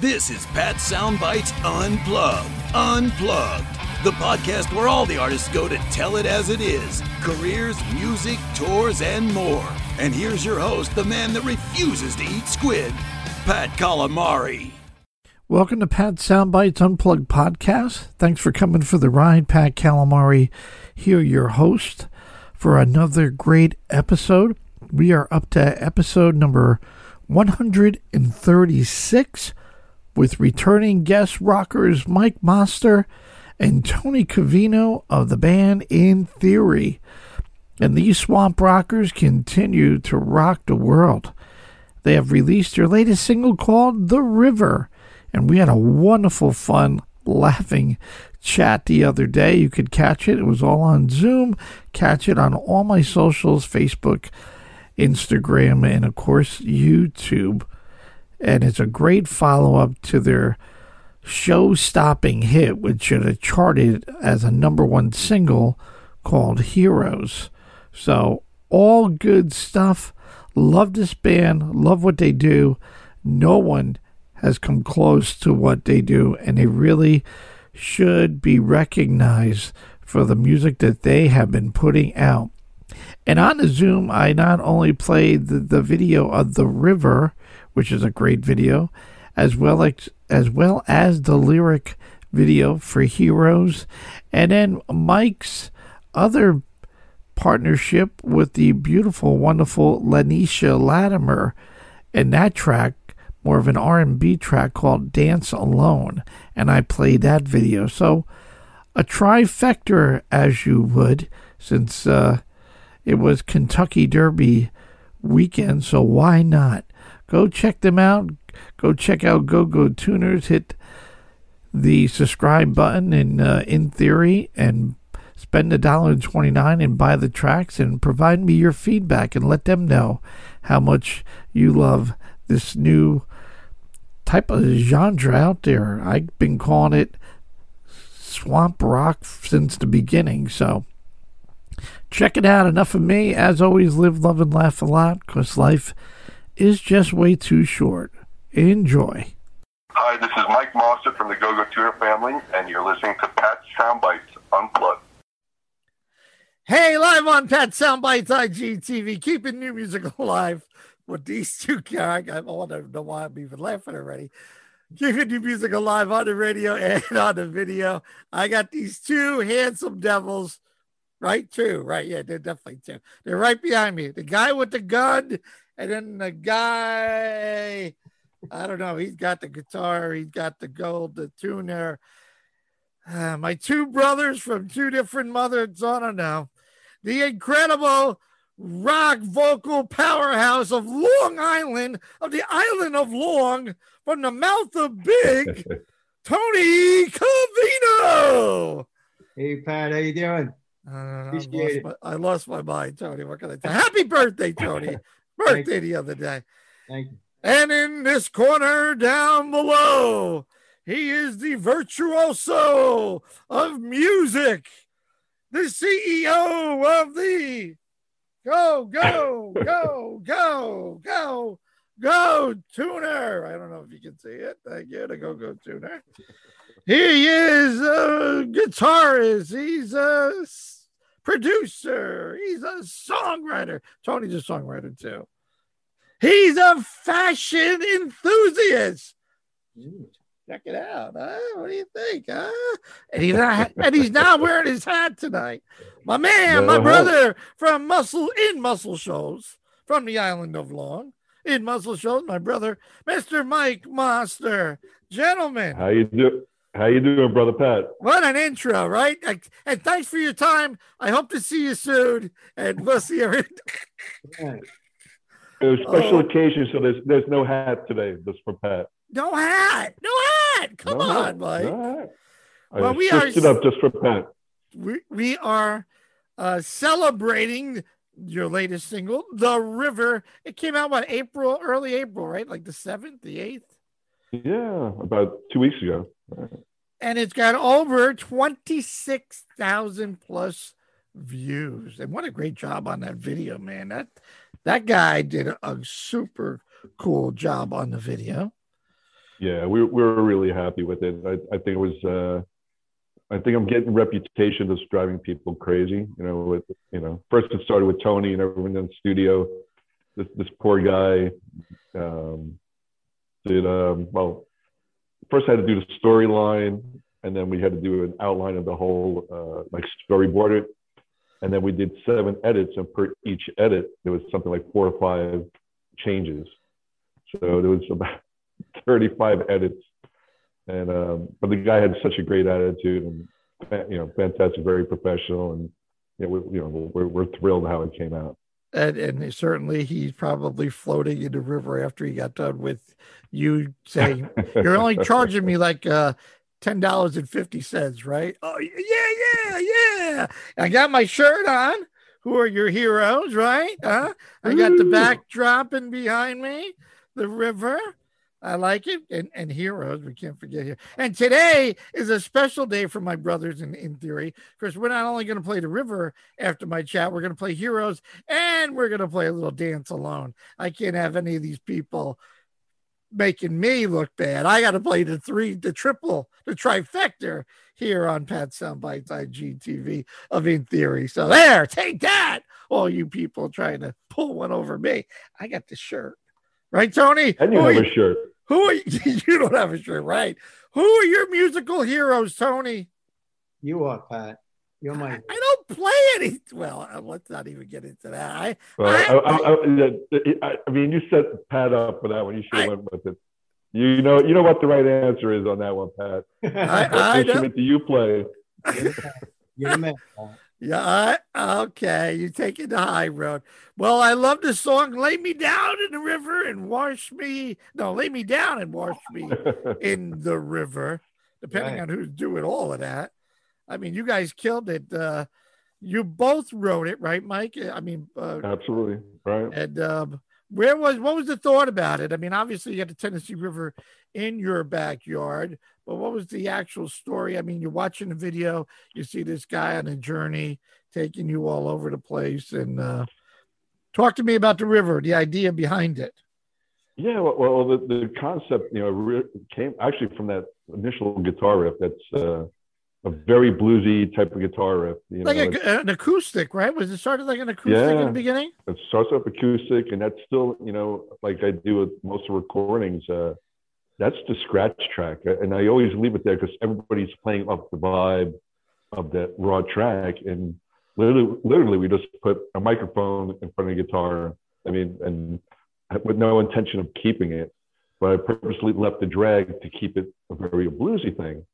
This is Pat Soundbites Unplugged. Unplugged. The podcast where all the artists go to tell it as it is careers, music, tours, and more. And here's your host, the man that refuses to eat squid, Pat Calamari. Welcome to Pat Soundbites Unplugged podcast. Thanks for coming for the ride. Pat Calamari here, your host, for another great episode. We are up to episode number 136 with returning guest rockers Mike Moster and Tony Covino of the band In Theory. And these swamp rockers continue to rock the world. They have released their latest single called The River, and we had a wonderful, fun, laughing chat the other day. You could catch it. It was all on Zoom. Catch it on all my socials Facebook, Instagram, and of course, YouTube and it's a great follow up to their show stopping hit, which should have charted as a number one single called Heroes. So, all good stuff. Love this band, love what they do. No one has come close to what they do, and they really should be recognized for the music that they have been putting out. And on the Zoom, I not only played the, the video of the river, which is a great video, as well as as well as the lyric video for Heroes, and then Mike's other partnership with the beautiful, wonderful Lanisha Latimer, and that track more of an R&B track called Dance Alone, and I played that video. So a trifecta, as you would, since uh, it was Kentucky Derby weekend, so why not? Go check them out. Go check out Go Go Tuners. Hit the subscribe button in uh, in theory and spend a dollar and 29 and buy the tracks and provide me your feedback and let them know how much you love this new type of genre out there. I've been calling it swamp rock since the beginning. So check it out. Enough of me. As always, live, love, and laugh a lot because life is just way too short. Enjoy. Hi, this is Mike Moster from the Go Go Tuner family, and you're listening to Pat Soundbites Unplugged. Hey, live on Pat Soundbites IGTV, keeping new music alive with these two guys. I don't know why I'm even laughing already. Keeping new music alive on the radio and on the video. I got these two handsome devils. Right, two, right? Yeah, they're definitely two. They're right behind me. The guy with the gun and then the guy, I don't know, he's got the guitar, he's got the gold, the tuner. Uh, my two brothers from two different mothers, I don't know. The incredible rock vocal powerhouse of Long Island, of the island of Long, from the mouth of Big, Tony Covino. Hey Pat, how you doing? Uh, I, lost my, I lost my mind, Tony. What can I tell? Happy birthday, Tony birthday the other day. Thank you. And in this corner down below, he is the virtuoso of music, the CEO of the Go, Go, Go, Go, Go, Go Tuner. I don't know if you can see it. Thank you, the Go Go Tuner. He is a guitarist. He's a producer. He's a songwriter. Tony's a songwriter too. He's a fashion enthusiast. Check it out. Huh? What do you think? Huh? And he's not, and he's not wearing his hat tonight. My man, my brother from Muscle in Muscle Shoals from the island of Long. In Muscle Shoals, my brother, Mr. Mike Moster. Gentlemen. How you do? How you doing, brother Pat? What an intro, right? And thanks for your time. I hope to see you soon, and we'll see you. It was special oh. occasion, so there's there's no hat today. Just for Pat. No hat. No hat. Come no on, hat. Mike. No well, we are it up just for Pat. We we are uh, celebrating your latest single, "The River." It came out what April, early April, right? Like the seventh, the eighth. Yeah, about two weeks ago. And it's got over twenty six thousand plus views. And what a great job on that video, man. That that guy did a super cool job on the video. Yeah, we, we were really happy with it. I, I think it was, uh, I think I'm getting reputation of driving people crazy. You know, with you know, first it started with Tony and everyone in the studio. This this poor guy um, did um, well. First, I had to do the storyline, and then we had to do an outline of the whole, uh, like storyboard it, and then we did seven edits, and per each edit there was something like four or five changes. So there was about 35 edits and um, but the guy had such a great attitude and you know fantastic, very professional, and you know, we, you know we're, we're thrilled how it came out. And, and certainly he's probably floating in the river after he got done with you saying you're only charging me like uh, ten dollars and fifty cents, right? Oh yeah, yeah, yeah. I got my shirt on. Who are your heroes, right? Huh? I got the backdrop in behind me, the river. I like it. And, and heroes, we can't forget here. And today is a special day for my brothers in, in theory, because we're not only going to play the river after my chat, we're going to play heroes and we're going to play a little dance alone. I can't have any of these people making me look bad. I got to play the three, the triple, the trifecta here on Pat Soundbites IGTV of In Theory. So there, take that, all you people trying to pull one over me. I got the shirt. Right, Tony? And you Who have a shirt. Who are you, you don't have a shirt, right? Who are your musical heroes, Tony? You are, Pat. You're my. I don't play any. Well, uh, let's not even get into that. I, Well, I- I, I, I, I mean, you set Pat up for that one. You should have went with it. You know, you know what the right answer is on that one, Pat. I- What I know. instrument do you play? You're the man. Pat. Yeah, I, okay. You taking the high road. Well, I love the song "Lay Me Down in the River and Wash Me." No, lay me down and wash me in the river. Depending Right. on who's doing all of that. I mean, you guys killed it. Uh, you both wrote it, right, Mike? I mean, uh, Absolutely right. And um, where was what was the thought about it? I mean, obviously you had the Tennessee River in your backyard, but what was the actual story? I mean, you're watching the video, you see this guy on a journey taking you all over the place, and uh, talk to me about the river, the idea behind it. Yeah, well, the, the concept, you know, came actually from that initial guitar riff. That's uh, a very bluesy type of guitar riff. You Like know, a, an acoustic, right? Was it started like an acoustic in the beginning? it starts off acoustic, and that's still, you know, like I do with most of recordings. Uh, that's the scratch track, and I always leave it there because everybody's playing up the vibe of that raw track, and literally, literally, we just put a microphone in front of the guitar. I mean, and with no intention of keeping it, but I purposely left the drag to keep it a very bluesy thing.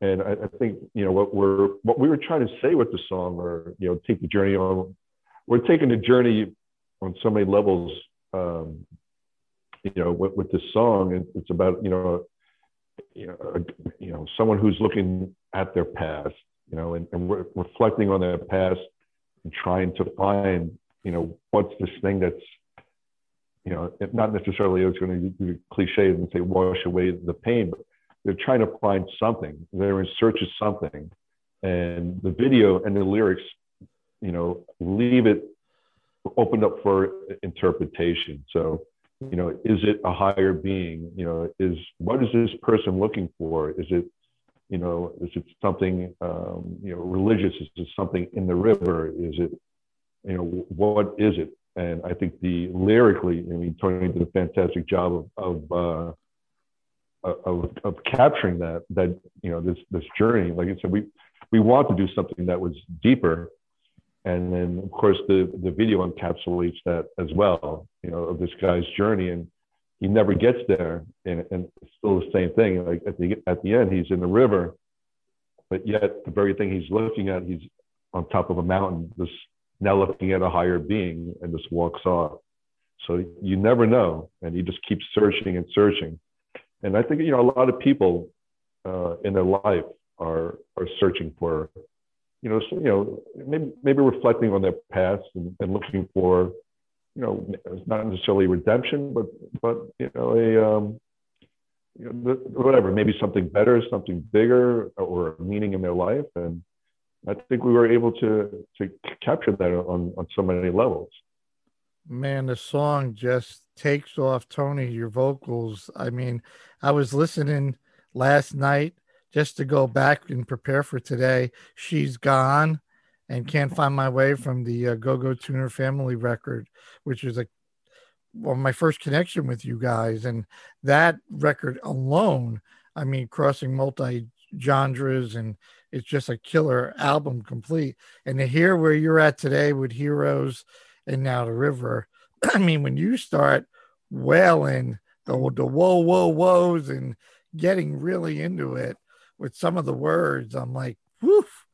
And I, I think you know what we're what we were trying to say with the song, or you know, take the journey on. We're taking the journey on so many levels. Um, you know, with, with this song, it, it's about you know, you know, you know, someone who's looking at their past, you know, and, and re- reflecting on their past and trying to find, you know, what's this thing that's, you know, not necessarily it's going to be cliche and say wash away the pain, but they're trying to find something. They're in search of something, and the video and the lyrics, you know, leave it opened up for interpretation. So, you know, is it a higher being? You know, is what is this person looking for? Is it, you know, is it something, um, you know, religious? Is it something in the river? Is it, you know, what is it? And I think the lyrically, I mean, Tony did a fantastic job of, of uh, of, of capturing that that you know this this journey. Like I said, we we want to do something that was deeper, and then of course the the video encapsulates that as well. You know, of this guy's journey, and he never gets there, and, and it's still the same thing. Like at the at the end, he's in the river, but yet the very thing he's looking at, he's on top of a mountain, just now looking at a higher being, and just walks off. So you never know, and he just keeps searching and searching. And I think you know a lot of people uh, in their life are are searching for, you know, so, you know, maybe maybe reflecting on their past and, and looking for, you know, it's not necessarily redemption, but but you know a um, you know, whatever, maybe something better, something bigger, or a meaning in their life. And I think we were able to to capture that on on so many levels. Man, the song just takes off. Tony, your vocals. I mean, I was listening last night just to go back and prepare for today. She's gone and can't find my way from the uh, Go Go Tuner family record, which is a well, my first connection with you guys. And that record alone, I mean, crossing multi genres and it's just a killer album complete. And to hear where you're at today with Heroes and Now the River, I mean, when you start wailing the, the whoa, whoa, whoas and getting really into it with some of the words, I'm like, woof.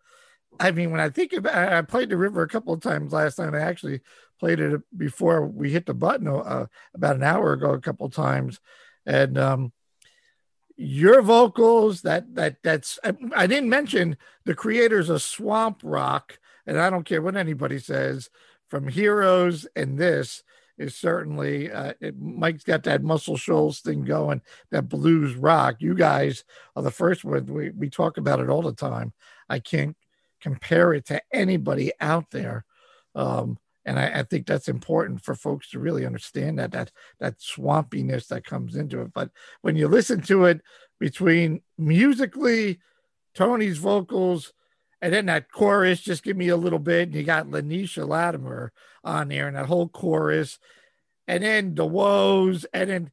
I mean, when I think about I played the river a couple of times last night. I actually played it before we hit the button uh, about an hour ago, a couple of times. And um, your vocals, that that that's I, I didn't mention the creators of Swamp Rock, and I don't care what anybody says, from Heroes and this is certainly uh, it, Mike's got that Muscle Shoals thing going, that blues rock. You guys are the first one. We we talk about it all the time. I can't compare it to anybody out there. Um, and I, I, think that's important for folks to really understand that that that swampiness that comes into it. But when you listen to it between musically, Tony's vocals, and then that chorus, just give me a little bit, and you got Lanisha Latimer on there, and that whole chorus, and then the woes, and then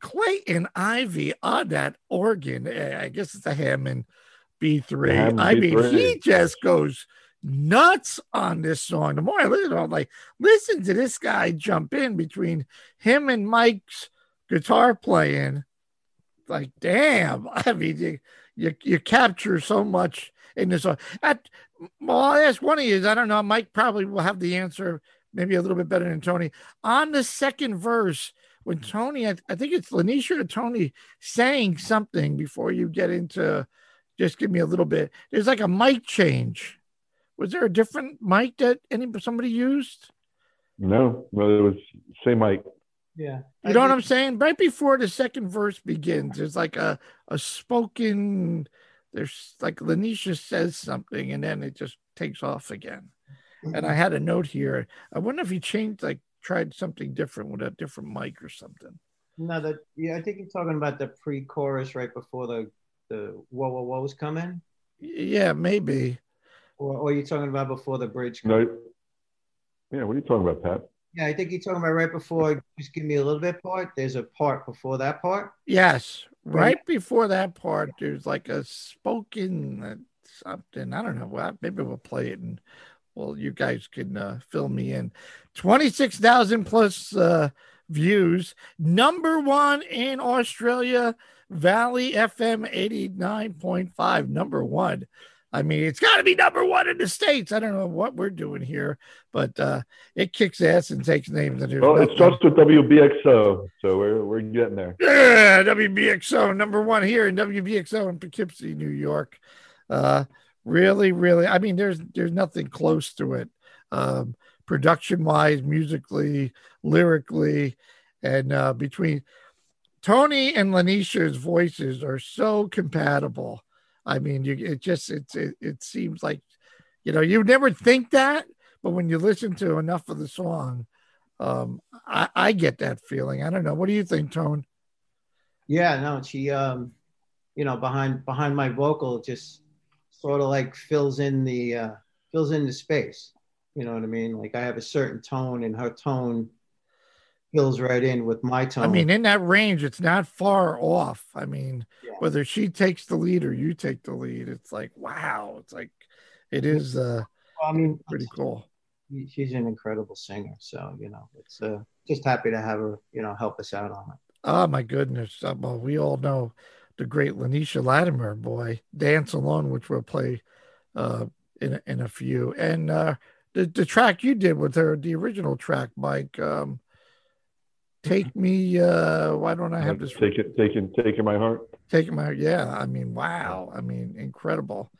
Clayton Ivey on that organ. I guess it's a Hammond B3. I mean, he just goes nuts on this song. The more I listen to it, I'm like, listen to this guy jump in between him and Mike's guitar playing. Like, damn. I mean, you, you, you capture so much in this. At, well, I'll ask one of you. I don't know. Mike probably will have the answer maybe a little bit better than Tony. On the second verse, when Tony, I, I think it's Lanisha or Tony saying something before you get into just give me a little bit. There's like a mic change was there a different mic that any somebody used? No, well, it was same mic. Yeah. You know what I'm saying? Right before the second verse begins, there's like a, a spoken, there's like Lanisha says something and then it just takes off again. Mm-hmm. And I had a note here. I wonder if he changed, like, tried something different with a different mic or something. No, that, yeah, I think you're talking about the pre chorus right before the, the whoa, whoa, who's coming. Yeah, maybe. Or, or are you talking about before the bridge? No. Yeah, what are you talking about, Pat? Yeah, I think you're talking about right before. Just give me a little bit part. There's a part before that part. Yes, right before that part. There's like a spoken something. I don't know. Maybe we'll play it and well, you guys can uh, fill me in. Twenty six thousand plus uh, views. Number one in Australia. Valley FM eighty nine point five. Number one. I mean, it's got to be number one in the states. I don't know what we're doing here, but uh, it kicks ass and takes names. And well, it starts with WBXO, so we're we're getting there. Yeah, WBXO number one here in WBXO in Poughkeepsie, New York. Uh, really, really. I mean, there's there's nothing close to it, um, production wise, musically, lyrically, and uh, between Tony and Lanisha's voices are so compatible I mean, you it just it, it it seems like you know you never think that, but when you listen to enough of the song, um, I, I get that feeling. I don't know. What do you think, Tone? Yeah, no, she um, you know, behind behind my vocal just sort of like fills in the uh, fills in the space. You know what I mean? Like I have a certain tone, and her tone fills right in with my tone. I mean, in that range, it's not far off. I mean, yeah. whether she takes the lead or you take the lead, it's like wow. It's like it is. Uh, well, I mean, pretty cool. She's an incredible singer, so you know, it's uh, just happy to have her, you know, help us out on it. Oh my goodness! Uh, well, we all know the great Lanisha Latimer, boy, "Dance Alone," which we'll play uh, in in a few, and uh, the the track you did with her, the original track, Mike. Um, take me uh why don't i have this take it taking taking my heart. Taking my yeah i mean wow. I mean incredible.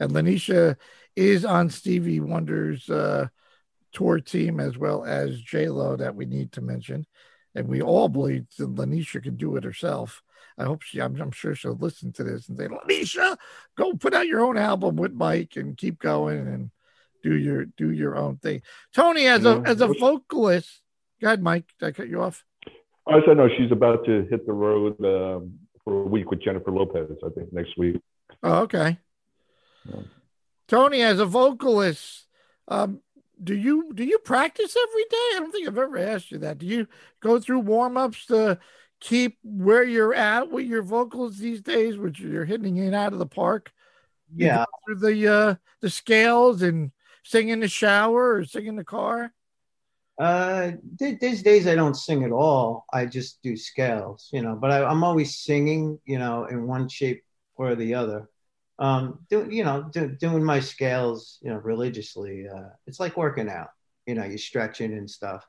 And lanisha is on stevie wonder's uh tour team as well as j lo that we need to mention. And we all believe that lanisha can do it herself. I hope she I'm, I'm sure she'll listen to this and say lanisha go put out your own album with mike and keep going and do your do your own thing. Tony as a as a vocalist Go ahead, Mike. Did I cut you off? I said no. She's about to hit the road um, for a week with Jennifer Lopez. I think next week. Oh, okay. Tony, as a vocalist, um, do you do you practice every day? I don't think I've ever asked you that. Do you go through warm ups to keep where you're at with your vocals these days, which you're hitting it out of the park? Yeah. through the uh, the scales and sing in the shower or sing in the car. Uh, th- these days I don't sing at all. I just do scales, you know. But I, I'm always singing, you know, in one shape or the other. Um, do, you know, do, doing my scales, you know, religiously. Uh, it's like working out. You know, you're stretching and stuff.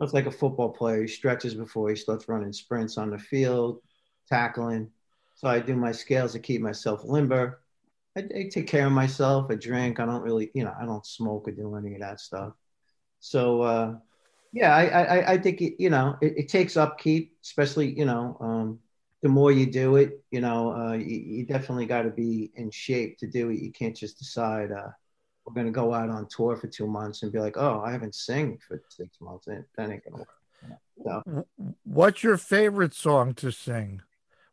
It's like a football player. He stretches before he starts running sprints on the field, tackling. So I do my scales to keep myself limber. I, I take care of myself. I drink. I don't really, you know, I don't smoke or do any of that stuff. So uh, yeah, I, I I think it, you know it, it takes upkeep, especially you know um, the more you do it, you know uh, you, you definitely got to be in shape to do it. You can't just decide uh, we're gonna go out on tour for two months and be like, oh, I haven't sang for six months. That that ain't gonna work. So, What's your favorite song to sing,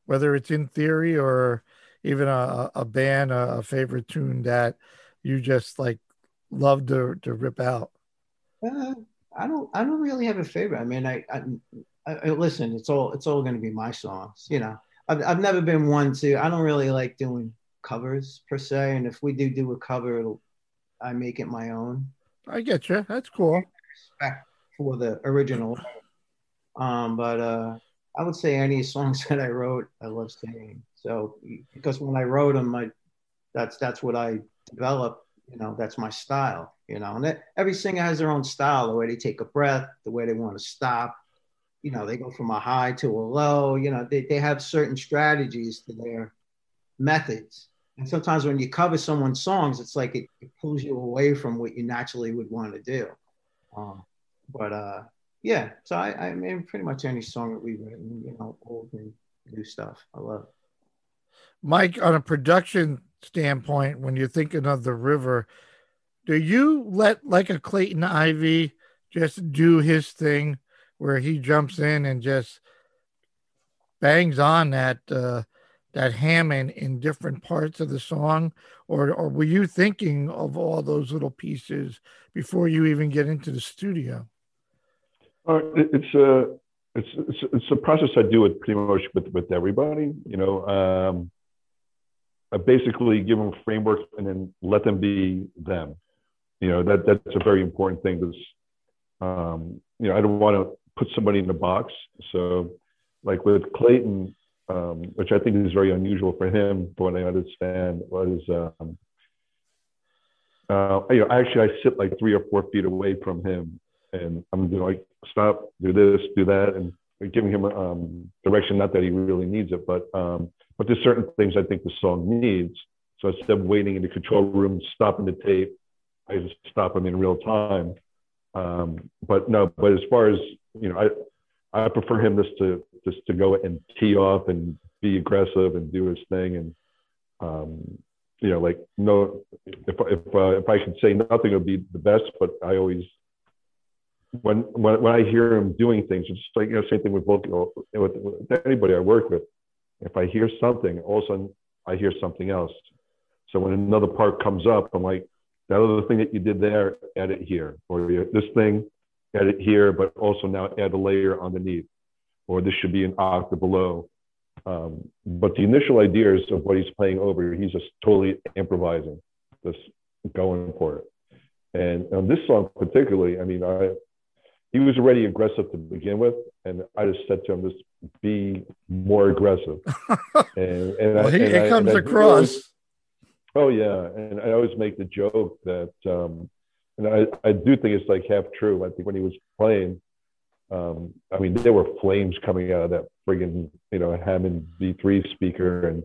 whether it's in theory or even a, a band, a, a favorite tune that you just like love to to rip out? Uh, I don't. I don't really have a favorite. I mean, I, I, I, listen. It's all. It's all going to be my songs. You know, I've, I've never been one to. I don't really like doing covers per se. And if we do do a cover, it'll. I make it my own. I get you. That's cool. Respect for the original. Um, but uh, I would say any songs that I wrote, I love singing. So because when I wrote them, I, that's that's what I developed. You know, that's my style. You know, and every singer has their own style. The way they take a breath, the way they want to stop. You know, they go from a high to a low. You know, they, they have certain strategies to their methods. And sometimes when you cover someone's songs, it's like it, it pulls you away from what you naturally would want to do. Um, but uh, yeah, so I, I mean, pretty much any song that we've written, you know, old and new stuff, I love. Mike, on a production standpoint, when you're thinking of the river, do you let like a Clayton Ivey just do his thing where he jumps in and just bangs on that uh, that Hammond in different parts of the song, or or were you thinking of all those little pieces before you even get into the studio? Uh, it's a it's, it's it's a process I do with pretty much with with everybody. You know, um, I basically give them a framework and then let them be them. You know, that that's a very important thing because um, you know I don't want to put somebody in a box. So, like with Clayton, um, which I think is very unusual for him, but what I understand was. Um, uh, you know, actually, I sit like three or four feet away from him, and I'm doing like stop, do this, do that, and giving him um, direction. Not that he really needs it, but um, but there's certain things I think the song needs. So instead of waiting in the control room, stopping the tape, I just stop him in real time. Um, but no, but as far as you know, I I prefer him just to just to go and tee off and be aggressive and do his thing and um, you know like no if if uh, if I could say nothing would be the best, but I always when when when I hear him doing things, it's just like you know same thing with vocal with, with anybody I work with. If I hear something, all of a sudden I hear something else. So when another part comes up, I'm like, that other thing that you did there, add it here, or this thing, add it here, but also now add a layer underneath, or this should be an octave below. Um, but the initial ideas of what he's playing over, he's just totally improvising, just going for it. And on this song particularly, I mean, I he was already aggressive to begin with, and I just said to him, just be more aggressive. and and, Well, I, he, and it I- comes across. Oh yeah, and I always make the joke that, um, and I, I do think it's like half true. I think when he was playing, um, I mean, there were flames coming out of that friggin' you know Hammond B3 speaker, and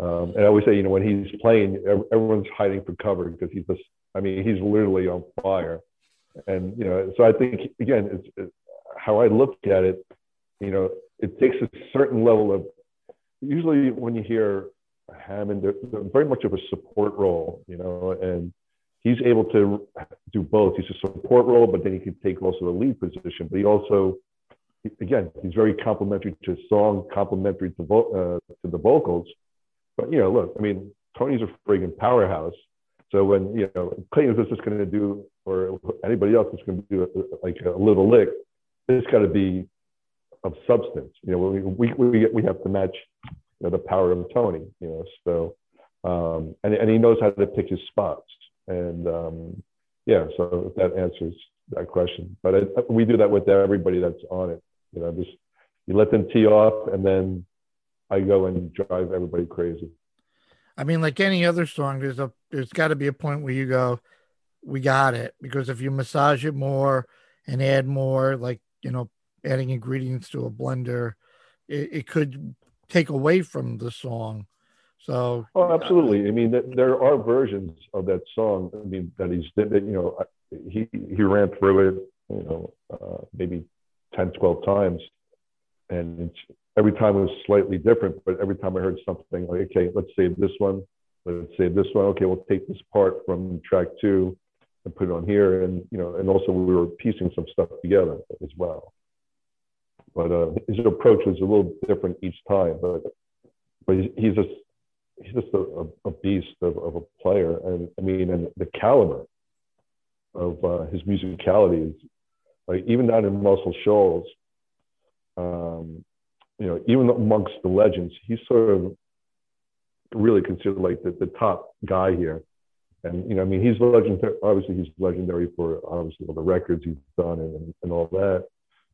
um, and I always say, you know, when he's playing, everyone's hiding for cover because he's just, I mean, he's literally on fire, and you know, so I think again, it's, it's how I look at it. You know, it takes a certain level of. Usually, when you hear They're very much of a support role, you know, and he's able to do both. He's a support role, but then he can take also the lead position. But he also again, he's very complimentary to song, complimentary to, vo- uh, to the vocals. But you know, look, I mean, Tony's a friggin' powerhouse. So when you know Clayton is just going to do, or anybody else is going to do a, like a little lick, it's got to be of substance. You know, we, we we we have to match you know the power of Tony. You know, so um, and and he knows how to pick his spots. And um, yeah, so that answers that question. But we do that with everybody that's on it. You know, just you let them tee off, and then I go and drive everybody crazy. I mean, like any other song, there's a there's got to be a point where you go, we got it. Because if you massage it more and add more, like you know, adding ingredients to a blender, it, it could take away from the song. So, oh, absolutely. I mean, there are versions of that song. I mean, that he's that, you know, he he ran through it, you know, uh, maybe 10, 12 times, and every time it was slightly different. But every time I heard something like, okay, let's save this one, let's save this one. Okay, we'll take this part from track two and put it on here, and you know, and also we were piecing some stuff together as well. But uh, his approach was a little different each time. But but he's just he's just a, a beast of, of a player, and I mean, and the caliber of uh, his musicality is like even down in Muscle Shoals. Um, you know, even amongst the legends, he's sort of really considered like the, the top guy here. And you know, I mean, he's legendary. Obviously, he's legendary for obviously all the records he's done and, and all that.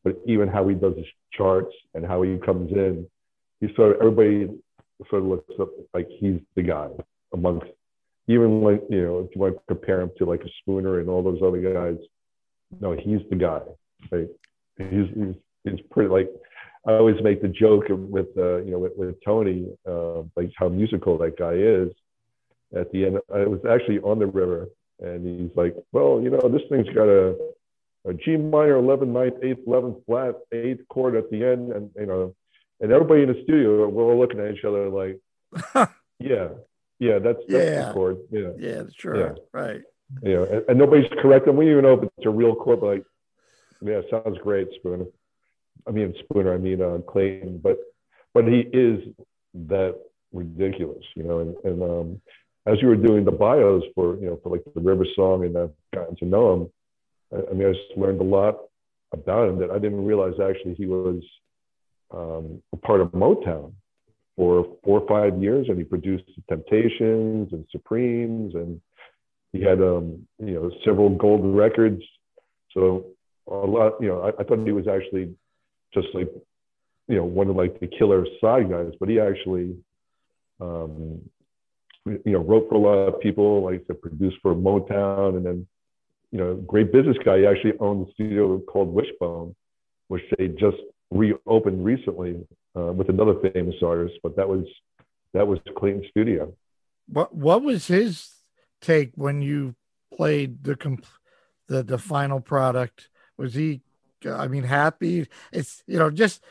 But even how he does his charts and how he comes in, he's sort of everybody sort of looks up like he's the guy amongst even like you know if you want to compare him to like a Spooner and all those other guys. No, he's the guy. Like he's he's, he's pretty like I always make the joke with uh, you know with, with Tony uh, like how musical that guy is. At the end, I was actually on the river, and he's like, "Well, you know, this thing's got a, a G minor, 11, 9th, 8th, 11th flat, 8th chord at the end, and you know, and everybody in the studio, we're all looking at each other like, yeah, yeah, that's, that's yeah. the chord. Yeah. Yeah, sure. Yeah. Right. Know, and, and nobody's correcting. We even know if it's a real chord, but like, yeah, sounds great, Spooner. I mean, Spooner, I mean, uh, Clayton, but, but he is that ridiculous, you know, and, and um, as you were doing the bios for, you know, for like the River Song and I've gotten to know him, I, mean, I just learned a lot about him that I didn't realize actually he was um, a part of Motown for four or five years, and he produced the Temptations and Supremes, and he had um, you know several gold records. So a lot, you know, I, I thought he was actually just like you know one of like the killer side guys, but he actually um, you know wrote for a lot of people, like to produce for Motown, and then you know great business guy. He actually owned a studio called Wishbone, which they just reopened recently uh, with another famous artist, but that was that was Clayton Studio. What what was his take when you played the comp- the the final product? Was he, I mean, happy? It's you know just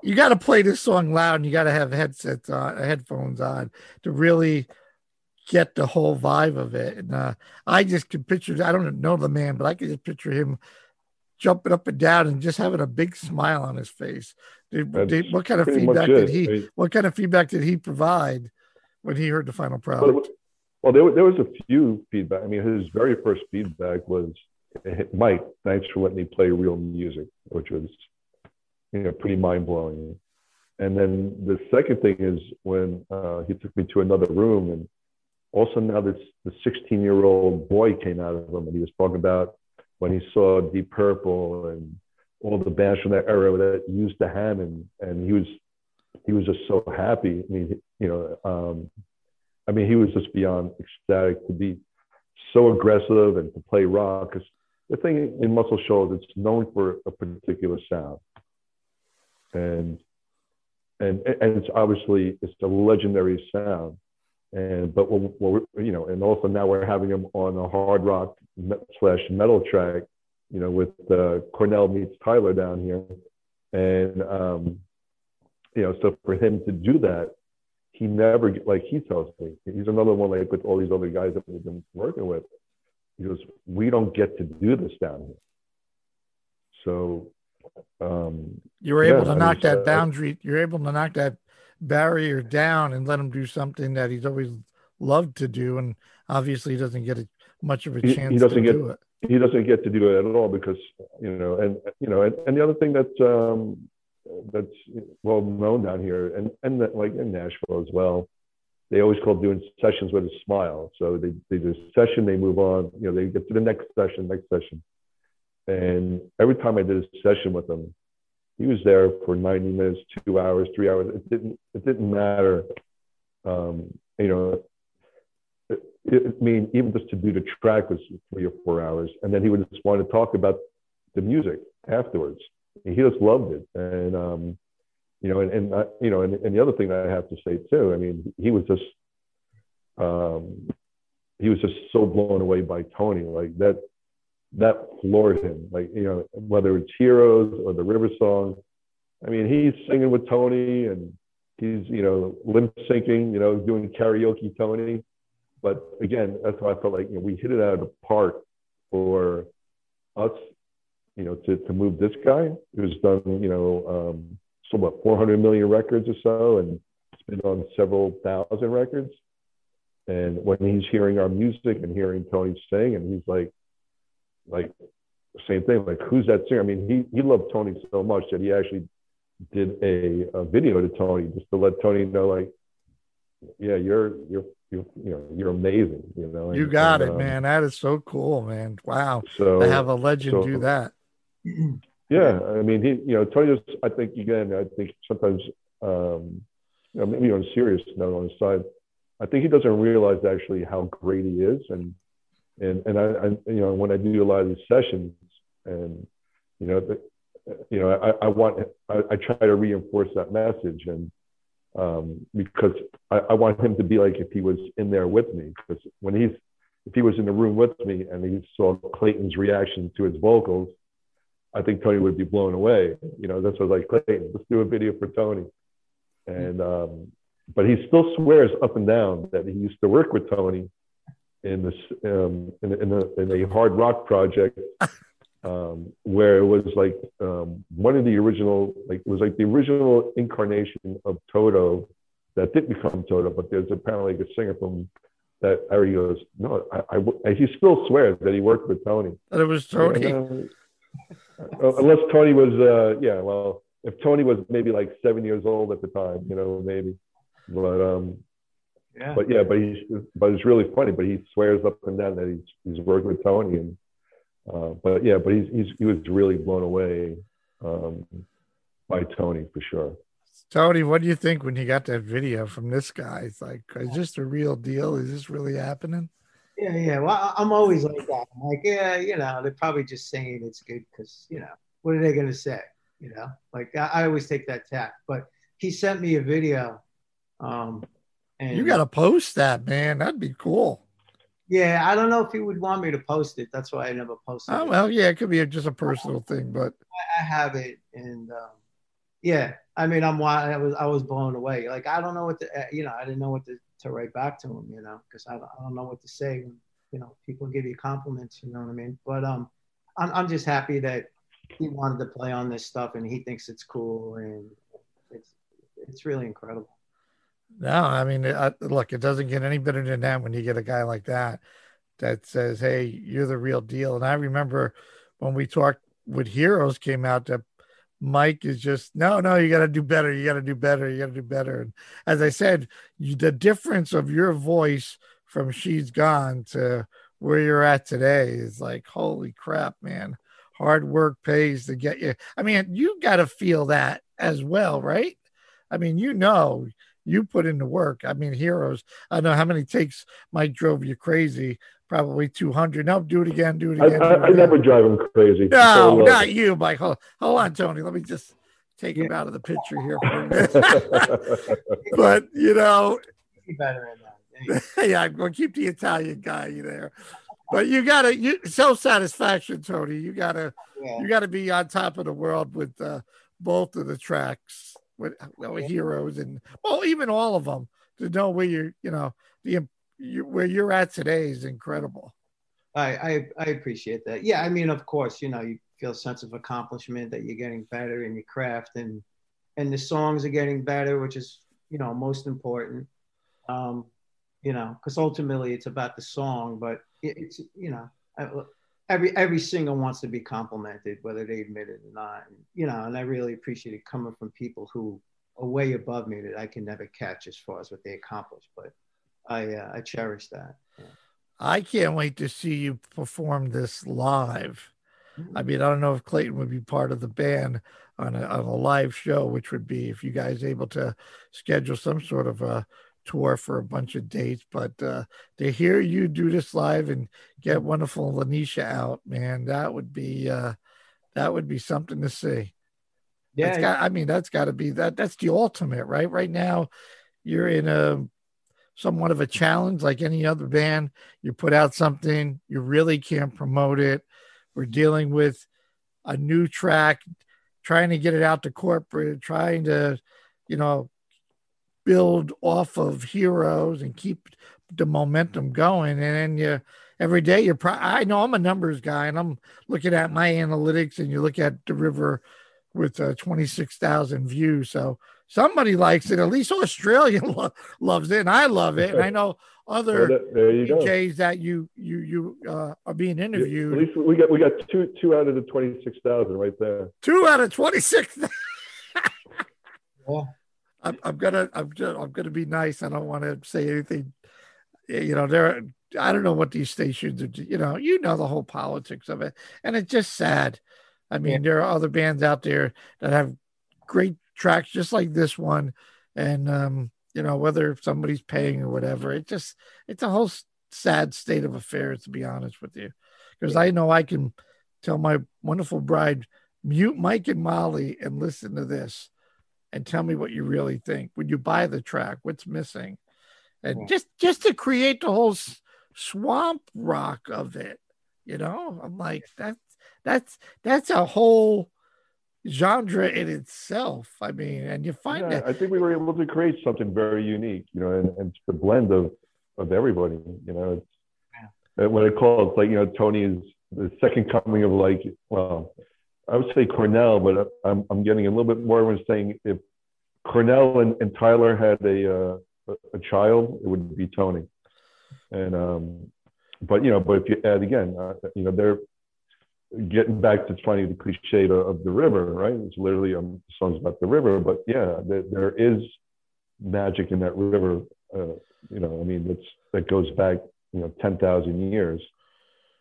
you got to play this song loud, and you got to have headsets on, headphones on to really get the whole vibe of it. And uh, I just could picture. I don't know the man, but I could just picture him jumping up and down and just having a big smile on his face. Did, did, what kind of feedback did he? I mean, what kind of feedback did he provide when he heard the final product? Well, well there, there was a few feedback. I mean, his very first feedback was, "Mike, thanks for letting me play real music," which was, you know, pretty mind blowing. And then the second thing is when uh, he took me to another room, and also now this the 16 year old boy came out of him, and he was talking about when he saw Deep Purple and all the bands from that era that used the Hammond, and he was he was just so happy. I mean, you know, um, I mean, he was just beyond ecstatic to be so aggressive and to play rock. Because the thing in Muscle Shoals, it's known for a particular sound, and and and it's obviously it's a legendary sound. And but we're, we're, you know, and also now we're having him on a hard rock slash metal track, you know, with uh, Cornell meets Tyler down here, and um, you know, so for him to do that, he never like he tells me he's another one like with all these other guys that we've been working with. He goes, we don't get to do this down here. So um, You were able Yeah, to I knock that uh, boundary. You're able to knock that barrier down and let him do something that he's always loved to do, and obviously he doesn't get a, much of a chance He- he doesn't get- do it. he doesn't get to do it at all because you know and you know and, and the other thing that's um that's well known down here and and that, like in Nashville as well they always call doing sessions with a smile. So they, they do a session they move on you know they get to the next session next session. And every time I did a session with him he was there for 90 minutes two hours three hours it didn't it didn't matter um you know it, it, I mean, even just to do the track was three or four hours, and then he would just want to talk about the music afterwards. He just loved it, and um, you know, and, and I, you know, and, and the other thing I have to say too, I mean, he was just, um, he was just so blown away by Tony, like that, that floored him. Like you know, whether it's Heroes or the River Song, I mean, he's singing with Tony, and he's you know lip syncing, you know, doing karaoke Tony but again, that's why I felt like you know, we hit it out of the park for us, you know, to, to move this guy who's done, you know, um, so what, 400 million records or so, and it's been on several thousand records. And when he's hearing our music and hearing Tony sing, and he's like, like, same thing, like, who's that singer? I mean, he, he loved Tony so much that he actually did a, a video to Tony just to let Tony know, like, yeah, you're, you're, you you know you're amazing you know You got and, it, um, man. That is so cool, man. Wow. so to have a legend so- do that. yeah i mean he you know tony just i think again i think sometimes um you know maybe on a serious note on his side i think he doesn't realize actually how great he is and and and i, I you know when i do a lot of these sessions and you know the, you know i i want I, I try to reinforce that message and um because I, I want him to be like if he was in there with me because when he's if he was in the room with me and he saw Clayton's reaction to his vocals, I think Tony would be blown away. You know, that's what I was like, Clayton, let's do a video for Tony. And um, but he still swears up and down that he used to work with Tony in this um, in, in, a, in a hard rock project um, where it was like um, one of the original, like it was like the original incarnation of Toto that didn't become Toto, but there's apparently like a singer from that area goes, no, I, I, he still swears that he worked with Tony. That it was Tony. And, uh, unless Tony was, uh, yeah, well, if Tony was maybe like seven years old at the time, you know, maybe. But um, Yeah. but yeah, but he's but it's really funny. But he swears up and down that he's he's worked with Tony, and uh, but yeah, but he's, he's he was really blown away um, by Tony for sure. Tony, what do you think when you got that video from this guy? It's like, is this the real deal? Is this really happening? Yeah, yeah. Well, I- I'm always like that. I'm like, yeah, you know, they're probably just saying it's good because, you know, what are they going to say? You know, like I, I always take that tack. But he sent me a video. Um, and You got to post that, man. That'd be cool. yeah, I don't know if he would want me to post it. That's why I never posted Oh, it. well, yeah, it could be just a personal thing, but I have it, and um, yeah, I mean, I'm I was I was blown away. Like I don't know what to, uh, you know, I didn't know what to, to write back to him, you know, because I, don't- I don't know what to say when you know people give you compliments, you know what I mean. But um, I'm I'm just happy that he wanted to play on this stuff and he thinks it's cool and it's it's really incredible. No, I mean, I, look, it doesn't get any better than that when you get a guy like that that says, "Hey, you're the real deal." And I remember when we talked with Heroes came out that Mike is just no, no, you got to do better. You got to do better. You got to do better. And as I said, you, the difference of your voice from She's Gone to where you're at today is like, holy crap, man. Hard work pays to get you. I mean, you got to feel that as well, right? I mean, you know, you put in the work. I mean, heroes. I know how many takes Mike drove you crazy. Probably 200. No, do it again. Do it again. do I, it I again. never drive him crazy. No, So, not you, Mike. Hold, hold on, Tony. Let me just take him out of the picture here for a minute. but you know, He better than that. yeah, I'm gonna keep the Italian guy there. But you gotta you self satisfaction, Tony. You gotta Yeah. you gotta be on top of the world with uh, both of the tracks with, heroes and well, even all of them to know where you're, you know, the you, where you're at today is incredible. I, I I appreciate that. Yeah, I mean, of course, you know, you feel a sense of accomplishment that you're getting better in your craft and and the songs are getting better, which is you know most important. Um, you know, because ultimately it's about the song, but it, it's you know every every singer wants to be complimented, whether they admit it or not. And, you know, and I really appreciate it coming from people who are way above me that I can never catch as far as what they accomplish. But I uh, I cherish that. Yeah. I can't wait to see you perform this live. I mean, I don't know if Clayton would be part of the band on a, on a live show, which would be if you guys able to schedule some sort of a tour for a bunch of dates. But uh, to hear you do this live and get wonderful Lanisha out, man, that would be uh, that would be something to see. Yeah, that's got, I mean, that's got to be that. That's the ultimate, right? Right now, you're in a somewhat of a challenge, like any other band. You put out something, you really can't promote it. We're dealing with a new track, trying to get it out to corporate, trying to, you know, build off of heroes and keep the momentum going. And then you every day you're pro- I know I'm a numbers guy and I'm looking at my analytics and you look at the river with uh, 26,000 views. So somebody likes it. At least Australia lo- loves it, and I love it. And I know other well, DJs that you you you uh, are being interviewed. At least we got we got two two out of the 26,000 right there. Two out of 26. well, I'm, I'm gonna I'm just, I'm gonna be nice. I don't want to say anything. You know, there. I don't know what these stations are. You know, you know the whole politics of it, and it's just sad. I mean, yeah. there are other bands out there that have great tracks just like this one, and um, you know whether somebody's paying or whatever. It just it's a whole sad state of affairs to be honest with you, because yeah. I know I can tell my wonderful bride mute Mike and Molly and listen to this and tell me what you really think. Would you buy the track? What's missing? And yeah. just just to create the whole swamp rock of it, you know, I'm like that's that's that's a whole genre in itself. I mean, and you find yeah, that I think we were able to create something very unique, you know, and, and it's the blend of of everybody, you know. It's yeah. Uh, what I call it, like you know, Tony is the second coming of like well I would say Cornell, but I'm, I'm getting a little bit more when saying if Cornell and, and Tyler had a, uh, a child, it would be Tony. And, um, but, you know, but if you add again, uh, you know, they're getting back to funny, the cliche of, of the river, right? It's literally um, songs about the river, but yeah, there, there is magic in that river. Uh, you know, I mean, that's, that goes back, you know, 10,000 years,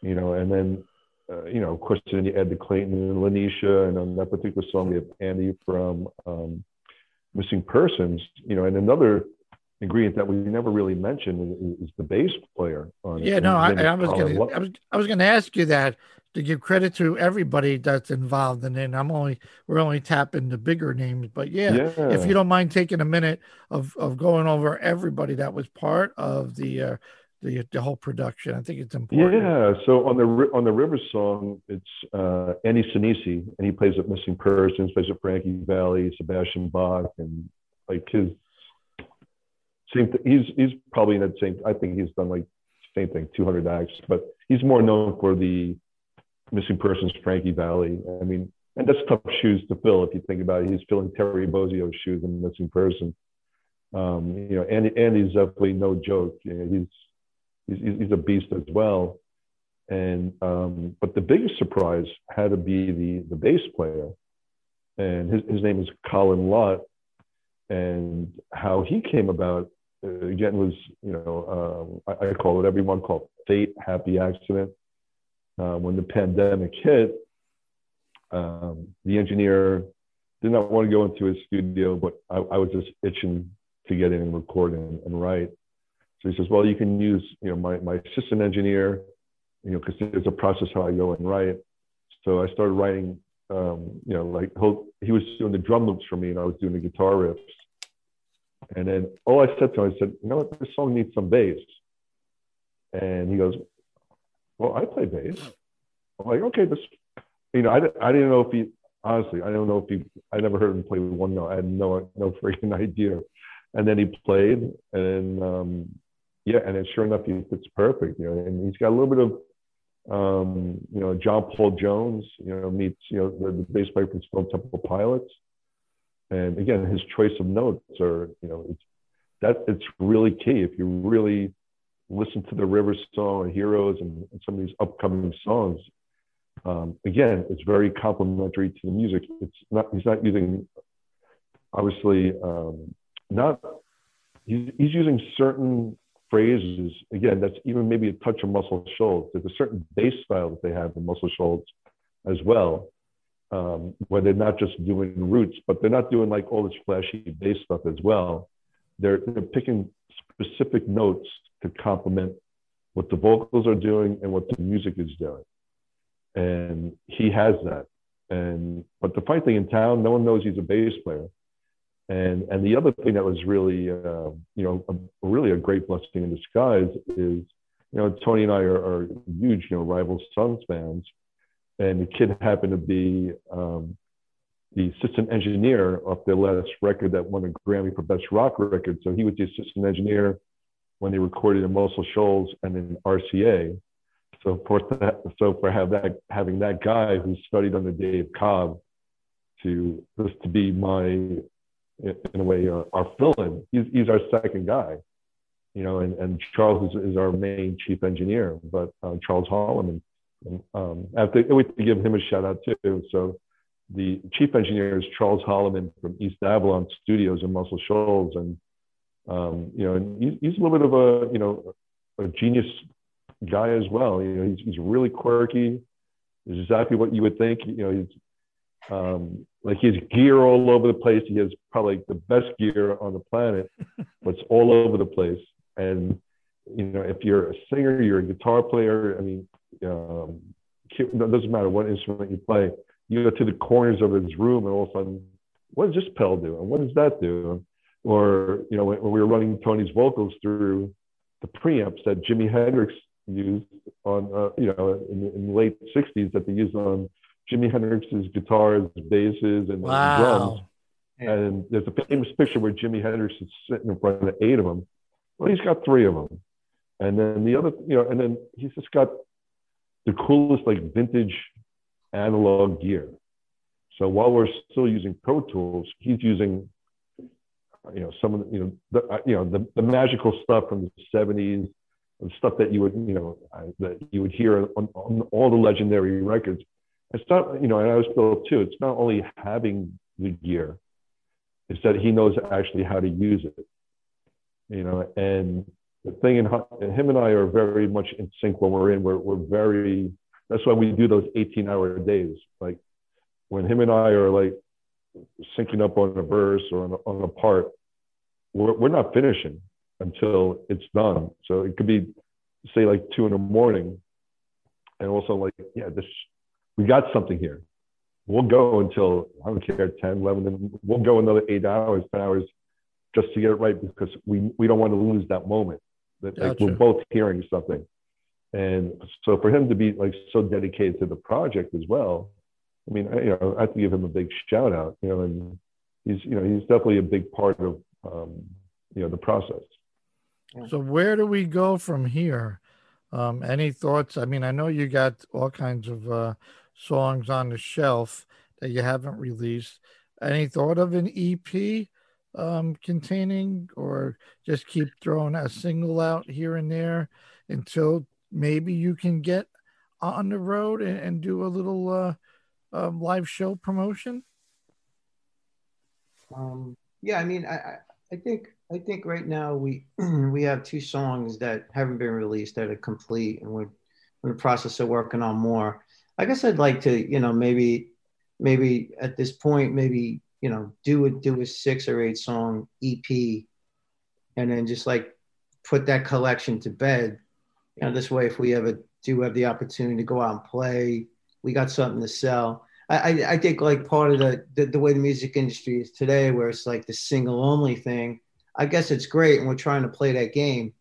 you know, and then uh, you know, of course, then you add the Clayton and Lanisha, and on that particular song we have Andy from um, Missing Persons. You know, and another ingredient that we never really mentioned is, is the bass player. On yeah, no, I, I, was gonna, I was, I was going to ask you that to give credit to everybody that's involved in it. I'm only, we're only tapping the bigger names, but yeah, yeah. if you don't mind taking a minute of of going over everybody that was part of the uh, the the whole production. I think it's important. Yeah. So on the on the River song, it's uh, Andy Sanesi, and he plays with Missing Persons, plays with Frankie Valli, Sebastian Bach, and like his same. Th- he's he's probably in that same. I think he's done like same thing, 200 acts, but he's more known for the Missing Persons, Frankie Valli. I mean, and that's tough shoes to fill if you think about it. He's filling Terry Bozzio's shoes in Missing Person. Um, you know, Andy, Andy's definitely no joke. You know, he's he's, he's a beast as well. And um, but the biggest surprise had to be the the bass player, and his his name is Colin Lott, and how he came about uh, again was you know um, I, I, call it everyone called fate, happy accident. Uh, when the pandemic hit, um, the engineer did not want to go into his studio, but I, I was just itching to get in and record and, and write. So he says, well, you can use, you know, my, my assistant engineer, you know, because there's a process how I go and write. So I started writing, um, you know, like he was doing the drum loops for me and I was doing the guitar riffs. And then all I said to him, I said, you know what, this song needs some bass. And he goes, well, I play bass. I'm like, okay, this, you know, I, I didn't know if he, honestly, I don't know if he, I never heard him play one note. I had no, no freaking idea. And then he played and um, yeah, and then sure enough, he fits perfect. You know, and he's got a little bit of Um, you know, John Paul Jones, you know, meets, you know, the, the bass player from Stone Temple Pilots. And again, his choice of notes are, you know, it's that it's really key. If you really listen to the River song and Heroes and, and some of these upcoming songs, um, again, it's very complementary to the music. It's not, he's not using, obviously, um, not, he's, he's using certain phrases, again, that's even maybe a touch of Muscle Shoals. There's a certain bass style that they have in Muscle Shoals as well, um, where they're not just doing roots, but they're not doing like all this flashy bass stuff as well. They're, they're picking specific notes to complement what the vocals are doing and what the music is doing. And he has that. And but the funny thing in town, no one knows he's a bass player. And and the other thing that was really uh, you know a, really a great blessing in disguise is you know Tony and I are, are huge you know Rival Sons fans, and the kid happened to be um, the assistant engineer of their last record that won a Grammy for Best Rock Record. So he was the assistant engineer when they recorded in Muscle Shoals and in RCA. So for that, so for have that having that guy who studied under Dave Cobb to just to be my in a way, uh, our fill-in. He's, he's our second guy, you know, and, and Charles is, is our main chief engineer, but uh, Charles Holloman, um, I have to, we have to give him a shout out too. So the chief engineer is Charles Holloman from East Avalon Studios in Muscle Shoals, and um, you know, and he's, he's a little bit of a you know a genius guy as well. You know, he's, he's really quirky. Is exactly what you would think. You know, he's um, like his gear all over the place. He has probably the best gear on the planet, but it's all over the place. And you know, if you're a singer, you're a guitar player. I mean, um, it doesn't matter what instrument you play. You go to the corners of his room, and all of a sudden, what does this pedal do? And what does that do? Or you know, when, when we were running Tony's vocals through the preamps that Jimi Hendrix used on, uh, you know, in, in the late '60s that they used on Jimi Hendrix's guitars, basses, and wow. drums. And there's a famous picture where Jimi Hendrix is sitting in front of eight of them. Well, he's got three of them. And then the other, you know, and then he's just got the coolest, like vintage analog gear. So while we're still using Pro Tools, he's using, you know, some of the, you know, the, uh, you know, the, the magical stuff from the 70s, the stuff that you would, you know, uh, that you would hear on, on all the legendary records it's not, you know, and I was built too, it's not only having the gear, it's that he knows actually how to use it. You know, and the thing in him and I are very much in sync when we're in. We're, we're very, that's why we do those 18 hour days. Like when him and I are like syncing up on a verse or on a, on a part, we're, we're not finishing until it's done. So it could be, say, like two in the morning. And also, like, yeah, this we got something here. We'll go until, I don't care, 10, 11, and we'll go another eight hours, 10 hours just to get it right because we, we don't want to lose that moment that like, we're both hearing something. And so for him to be like so dedicated to the project as well, I mean, I, you know, I have to give him a big shout out, you know, and he's, you know, he's definitely a big part of, um, you know, the process. So where do we go from here? Um, any thoughts? I mean, I know you got all kinds of uh, songs on the shelf that you haven't released. Any thought of an EP um, containing, or just keep throwing a single out here and there until maybe you can get on the road and, and do a little uh, um, live show promotion? Um, yeah, I mean, I, I think I think right now we we have two songs that haven't been released that are complete, and we're in the process of working on more. I guess I'd like to, you know, maybe maybe at this point, maybe you know, do a do a six or eight song EP, and then just like put that collection to bed. You know, this way, if we ever do have the opportunity to go out and play, we got something to sell. I, I, think like part of the, the the way the music industry is today, where it's like the single only thing. I guess it's great, and we're trying to play that game,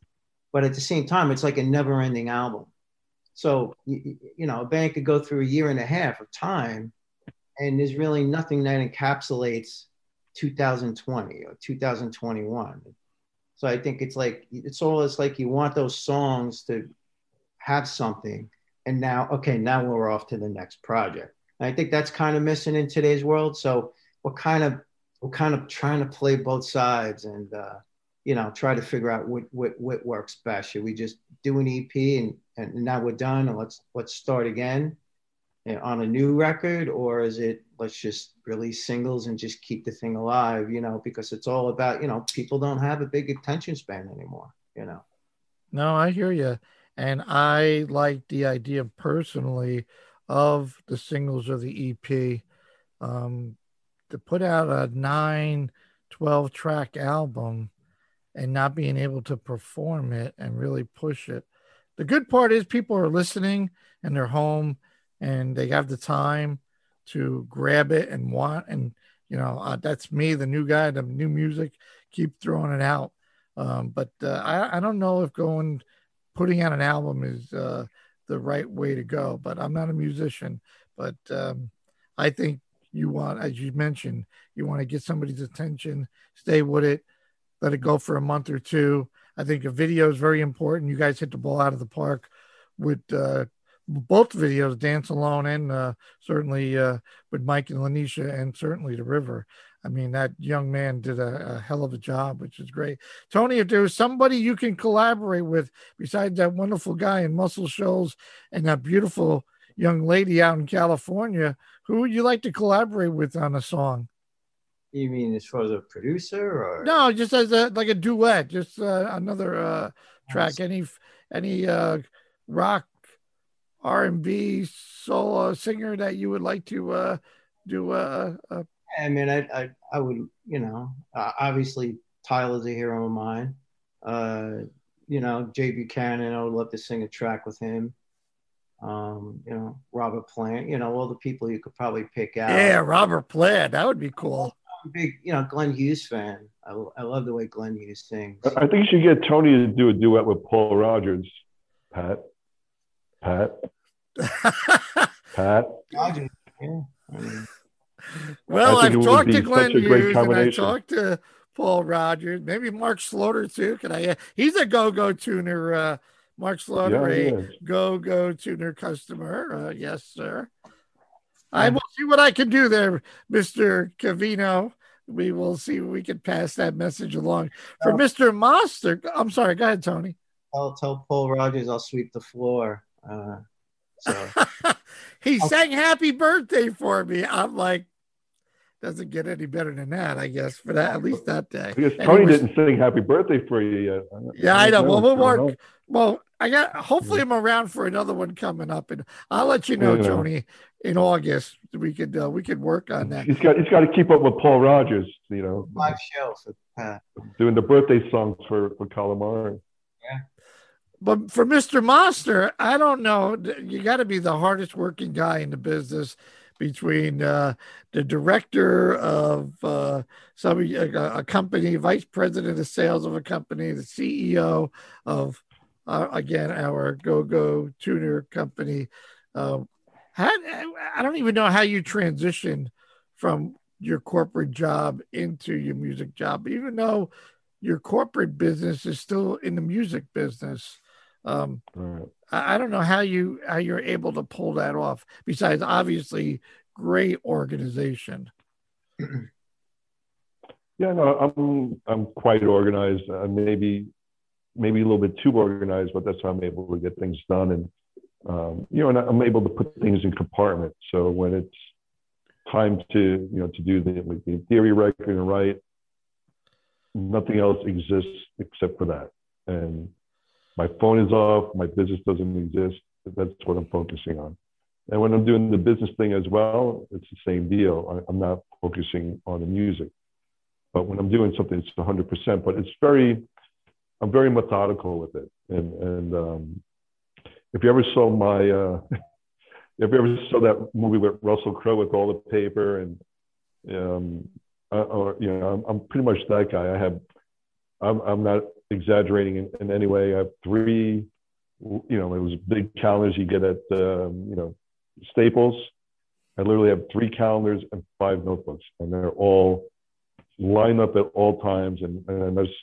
but at the same time, it's like a never ending album. So, you, you know, a band could go through a year and a half of time, and there's really nothing that encapsulates 2020 or 2021. So I think it's like it's almost like you want those songs to have something, and now okay, now we're off to the next project. And I think that's kind of missing in today's world. So we're kind of we're kind of trying to play both sides and uh, you know try to figure out what, what what works best. Should we just do an EP and and now we're done and let's let's start again on a new record? Or is it let's just release singles and just keep the thing alive you know because it's all about you know people don't have a big attention span anymore you know? No i hear you and i like the idea personally of the singles or the ep um, to put out a 9 12 track album and not being able to perform it and really push it. The good part is people are listening and they're home and they have the time to grab it and want and you know uh, that's me the new guy the new music keep throwing it out. Um, but uh, I, I don't know if going putting out an album is uh, the right way to go but i'm not a musician. But um, i think you want as you mentioned you want to get somebody's attention stay with it let it go for a month or two i think a video is very important you guys hit the ball out of the park with uh, both videos, Dance Alone and uh, certainly uh, with Mike and Lanisha and certainly the River. I mean, that young man did a, a, hell of a job, which is great. Tony, if there's somebody you can collaborate with besides that wonderful guy in Muscle Shoals and that beautiful young lady out in California, who would you like to collaborate with on a song? You mean as far as a producer or no, just as a like a duet, just uh, another uh, track. Any any uh, rock R and B solo singer that you would like to uh, do? Uh, uh, I mean, I, I, I would, you know, uh, obviously Tyler's a hero of mine. Uh, you know, Jay Buchanan, I would love to sing a track with him. Um, you know, Robert Plant, you know, all the people you could probably pick out. Yeah, Robert Plant, that would be cool. I'm a big, you know, Glenn Hughes fan. I, I love the way Glenn Hughes sings. I think you should get Tony to do a duet with Paul Rodgers, Pat. Pat. Pat. Well, I've talked to Glenn Hughes and I talked to Paul Rodgers, maybe Mark Slaughter too. Can I? He's a go-go tuner. Uh, Mark Slaughter, yeah, a go-go tuner customer. Uh, yes, sir. I will see what I can do there, Mister Cavino. We will see if we can pass that message along for oh. Mister Monster. I'm sorry. Go ahead, Tony. I'll tell Paul Rodgers I'll sweep the floor. Uh, so he okay. sang happy birthday for me. I'm like, doesn't get any better than that, I guess, for that at least that day. Because Tony was, didn't sing happy birthday for you yet. Yeah, I, I know. Well, we'll work. Well, I got hopefully I'm around for another one coming up, and I'll let you know, yeah. Tony, in August. We could uh, we could work on that. He's got he's got to keep up with Paul Rodgers, you know. Live show for Doing the birthday songs for for Calamari. Yeah. But for Mr. Monster, I don't know. You got to be the hardest working guy in the business between uh, the director of uh, some a, a, company, vice president of sales of a company, the CEO of uh, again our Go Go Tuner company. Um, how, I don't even know how you transition from your corporate job into your music job, even though your corporate business is still in the music business. Um, right. I, I don't know how you how you're able to pull that off. Besides, obviously, great organization. Yeah, no, I'm I'm quite organized. Uh, maybe maybe a little bit too organized, but that's how I'm able to get things done. And um, you know, and I'm able to put things in compartments. So when it's time to you know to do the, the theory record and write, nothing else exists except for that. And my phone is off, my business doesn't exist. That's what I'm focusing on. And when I'm doing the business thing as well, it's the same deal. I, am not focusing on the music. But when I'm doing something, it's 100%. But it's very, I'm very methodical with it. And, and um, if you ever saw my, uh, if you ever saw that movie with Russell Crowe with all the paper and, um, uh, or, you know, I'm, I'm pretty much that guy. I have, I'm, I'm not exaggerating in, in any way. I have three, you know, it was big calendars you get at, um, you know, Staples. I literally have three calendars and five notebooks, and they're all lined up at all times, and, and I just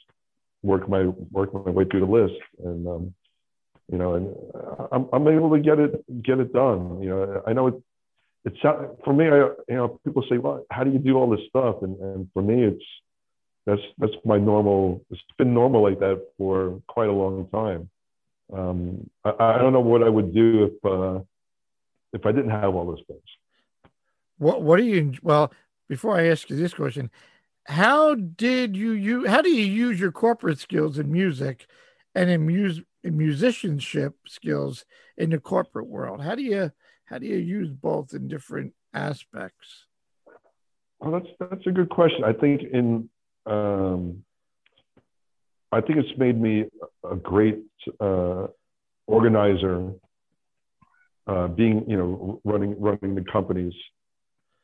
work my work my way through the list. And um, you know, and uh, I'm, I'm able to get it get it done. You know, I know it. It's for me. I, you know, people say, "Well, how do you do all this stuff?" And, and for me, it's that's that's my normal. It's been normal like that for quite a long time. Um, I, I don't know what I would do if uh, if I didn't have all those things. What What do you? Well, before I ask you this question, how did you you how do you use your corporate skills in music and in, mus- in musicianship skills in the corporate world? How do you how do you use both in different aspects? Well, that's that's a good question. I think in um, I think it's made me a great uh, organizer. Uh, being you know running running the companies,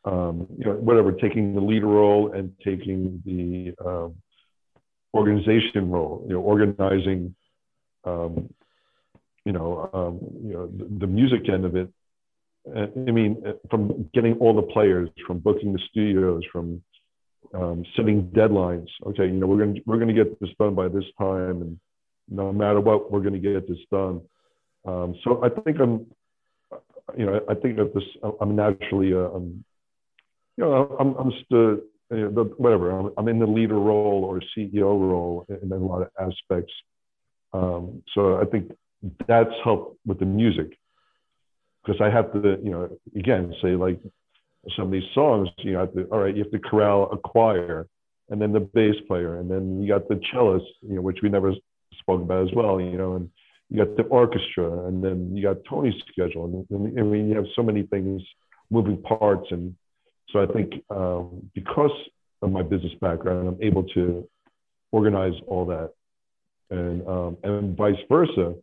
um, you know whatever, taking the leader role and taking the um, organization role, you know, organizing, um, you know, um, you know the, the, music end of it. Uh, I mean, uh, from getting all the players, from booking the studios, from um, setting deadlines. Okay, you know, we're going to we're going to get this done by this time, and no matter what, we're going to get this done. Um, so I think I'm, you know, I think that this I'm naturally, uh, I'm, you know, I'm I'm just uh, you know, whatever. I'm, I'm, in the leader role or CEO role in, in a lot of aspects. Um, so I think that's helped with the music because I have to, you know, again say like some of these songs, you know, to, all right, you have to corral a choir and then the bass player, and then you got the cellist, you know, which we never spoke about as well, you know, and you got the orchestra, and then you got Tony's schedule, and, and I mean, you have so many things, moving parts, and so I think um, because of my business background, I'm able to organize all that, and um, and vice versa,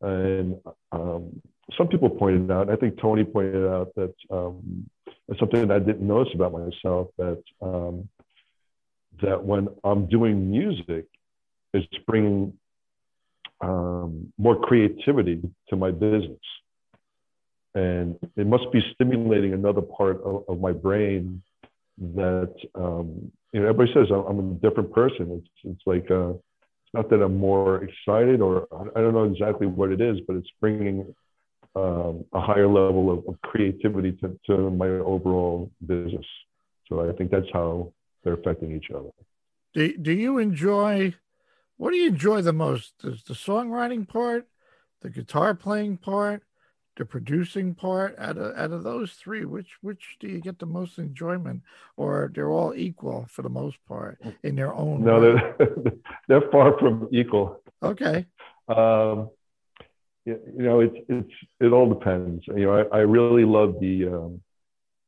and um, some people pointed out, I think Tony pointed out that um, something that I didn't notice about myself that um, that when I'm doing music, it's bringing um, more creativity to my business, and it must be stimulating another part of, of my brain that um, you know. Everybody says I'm a different person. It's it's like uh, it's not that I'm more excited or I don't know exactly what it is, but it's bringing um, a higher level of, of creativity to, to my overall business. So I think that's how they're affecting each other. Do, do you enjoy, what do you enjoy the most? Is the songwriting part, the guitar playing part, the producing part? Out of, out of those three, which, which do you get the most enjoyment or they're all equal for the most part in their own No, they're, they're far from equal. Okay. Um, you know, it's it's it all depends. You know, I, I really love the um,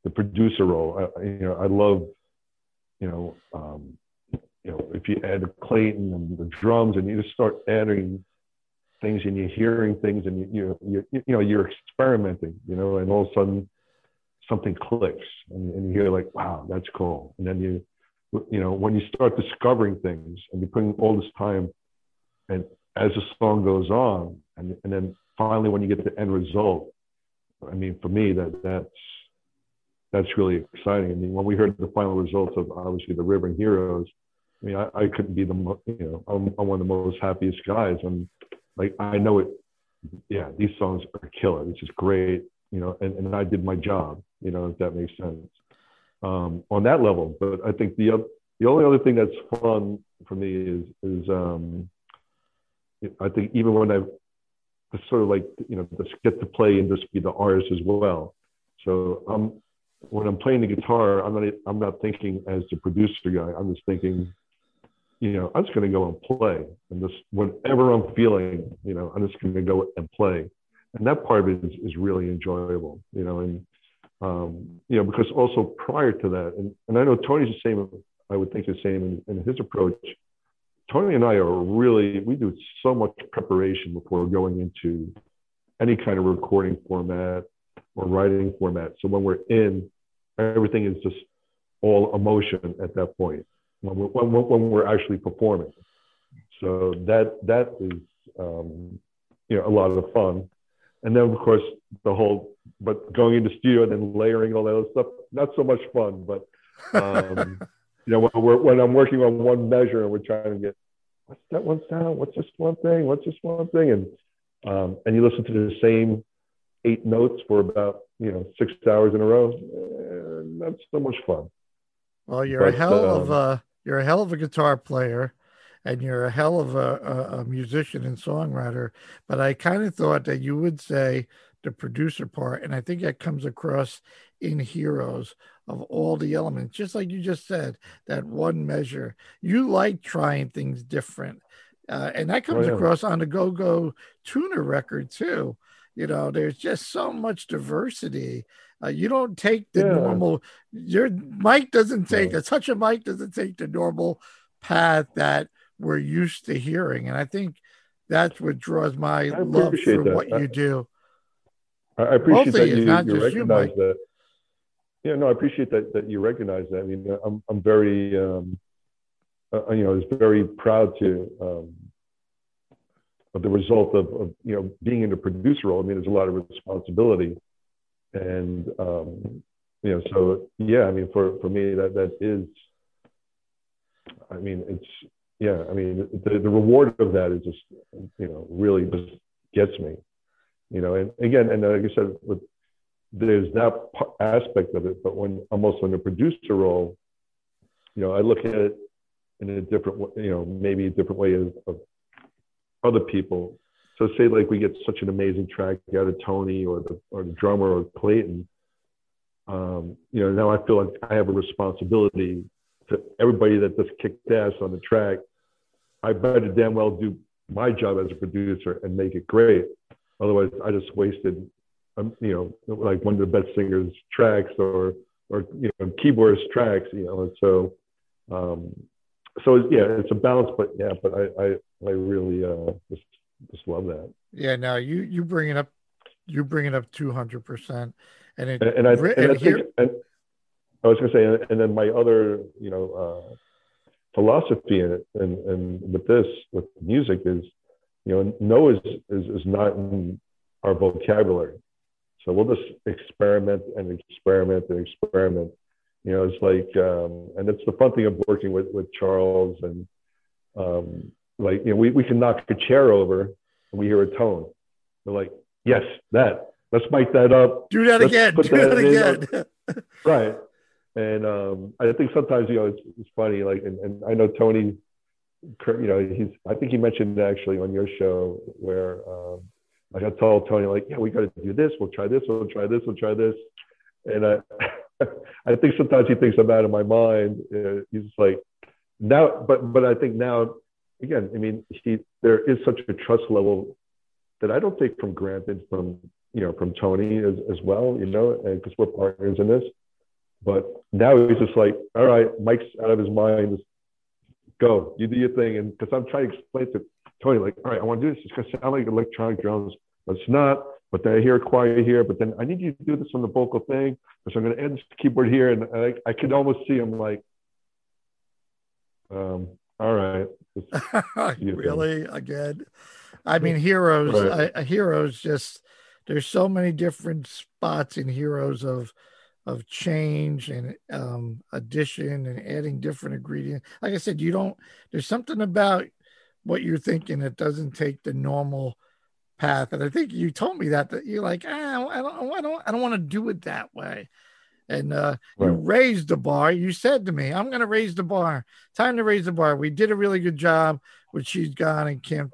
the producer role. I, you know, I love, you know, um, you know, if you add the Clayton and the drums, and you just start adding things, and you're hearing things, and you you you, you know, you're experimenting. You know, and all of a sudden something clicks, and, and you hear like, wow, that's cool. And then you, you know, when you start discovering things, and you're putting all this time, and as the song goes on, and, and then finally when you get the end result, I mean, for me, that that's that's really exciting. I mean, when we heard the final results of obviously the River and Heroes, I mean, I, I couldn't be the you know I'm, I'm one of the most happiest guys, and like I know it. Yeah, these songs are killer. This is great, you know, and, and I did my job, you know, if that makes sense. Um, on that level, but I think the the only other thing that's fun for me is is um, I think even when I sort of like you know just get to play and just be the artist as well. So I'm when I'm playing the guitar, I'm not I'm not thinking as the producer guy. I'm just thinking, you know, I'm just going to go and play, and just whatever I'm feeling, you know, I'm just going to go and play, and that part of it is, is really enjoyable, you know, and um, you know because also prior to that, and, and I know Tony's the same. I would think the same in, in his approach Tony and I are really, we do so much preparation before going into any kind of recording format or writing format. So when we're in, everything is just all emotion at that point when we're, when, when we're actually performing. So that that is um, you know a lot of fun, and then of course the whole but going into studio and then layering all that other stuff not so much fun, but um, you know, when, we're, when I'm working on one measure and we're trying to get, what's that one sound? What's this one thing? What's this one thing? And um, and you listen to the same eight notes for about you know six hours in a row. Eh, not so much fun. Well, you're but, a hell um, of a you're a hell of a guitar player, and you're a hell of a, a, a musician and songwriter. But I kind of thought that you would say the producer part, and I think that comes across in Heroes of all the elements, just like you just said, that one measure. You like trying things different. Uh, and that comes oh, yeah. across on the Go Go Tuner record too. You know, there's just so much diversity. Uh, you don't take the yeah. normal. Your mic doesn't take a touch of mic doesn't take the normal path that we're used to hearing, and I think that's what draws my love for that. what I, you do. I appreciate that you, you recognize you, that. Yeah, no, I appreciate that that you recognize that. I mean, I'm I'm very um, uh, you know, I was very proud to um, of the result of, of, you know being in the producer role. I mean, there's a lot of responsibility, and um, you know, so yeah, I mean, for for me, that that is, I mean, it's yeah, I mean, the, the reward of that is just you know really just gets me, you know, and again, and like I said, with there's that aspect of it, but when I'm also in a producer role, you know, I look at it in a different way, you know, maybe a different way of, of other people. So say like we get such an amazing track out of Tony or the or the drummer or Clayton. Um, you know, now I feel like I have a responsibility to everybody that just kicked ass on the track. I better damn well do my job as a producer and make it great. Otherwise, I just wasted, um, you know, like one of the best singers' tracks or or you know keyboardist tracks. You know, and so um, so yeah, it's a balance, but yeah, but I I, I really uh, just just love that. Yeah, now you you bring it up, you bring it up two hundred percent, and it and, and I and, and I here, and I was gonna say, and then my other you know uh, philosophy in it, and and with this with music is, you know, no is is is not in our vocabulary, so we'll just experiment and experiment and experiment you know, it's like, um, and it's the fun thing of working with, with Charles and um, like, you know, we, we can knock a chair over and we hear a tone. We're like, yes, that, let's mic that up. Do that let's again. Do that, that again. right. And um, I think sometimes, you know, it's, it's funny, like, and, and I know Tony, you know, he's, I think he mentioned actually on your show where, um, like I told Tony, like, yeah, we got to do this. We'll try this. We'll try this. We'll try this. And I, I think sometimes he thinks I'm out of my mind. Uh, he's like now, but but I think now, again, I mean, he there is such a trust level that I don't take from granted from you know from Tony as, as well, you know, because we're partners in this. But now he's just like, all right, Mike's out of his mind. Go, you do your thing, and because I'm trying to explain to Tony, like, all right, I want to do this. It's gonna sound like electronic drums, but it's not but then I hear a choir here, but then I need you to do this on the vocal thing. So I'm going to add this keyboard here. And I, I could almost see him like, um, all right. really? Again? I mean, Heroes, right. I, Heroes just, there's so many different spots in Heroes of, of change and um, addition and adding different ingredients. Like I said, you don't, there's something about what you're thinking It doesn't take the normal – path. And I think you told me that that you're like, ah, I don't, I don't, I don't want to do it that way. And uh, right. you raised the bar. You said to me, "I'm going to raise the bar. Time to raise the bar." We did a really good job with she's gone and can't,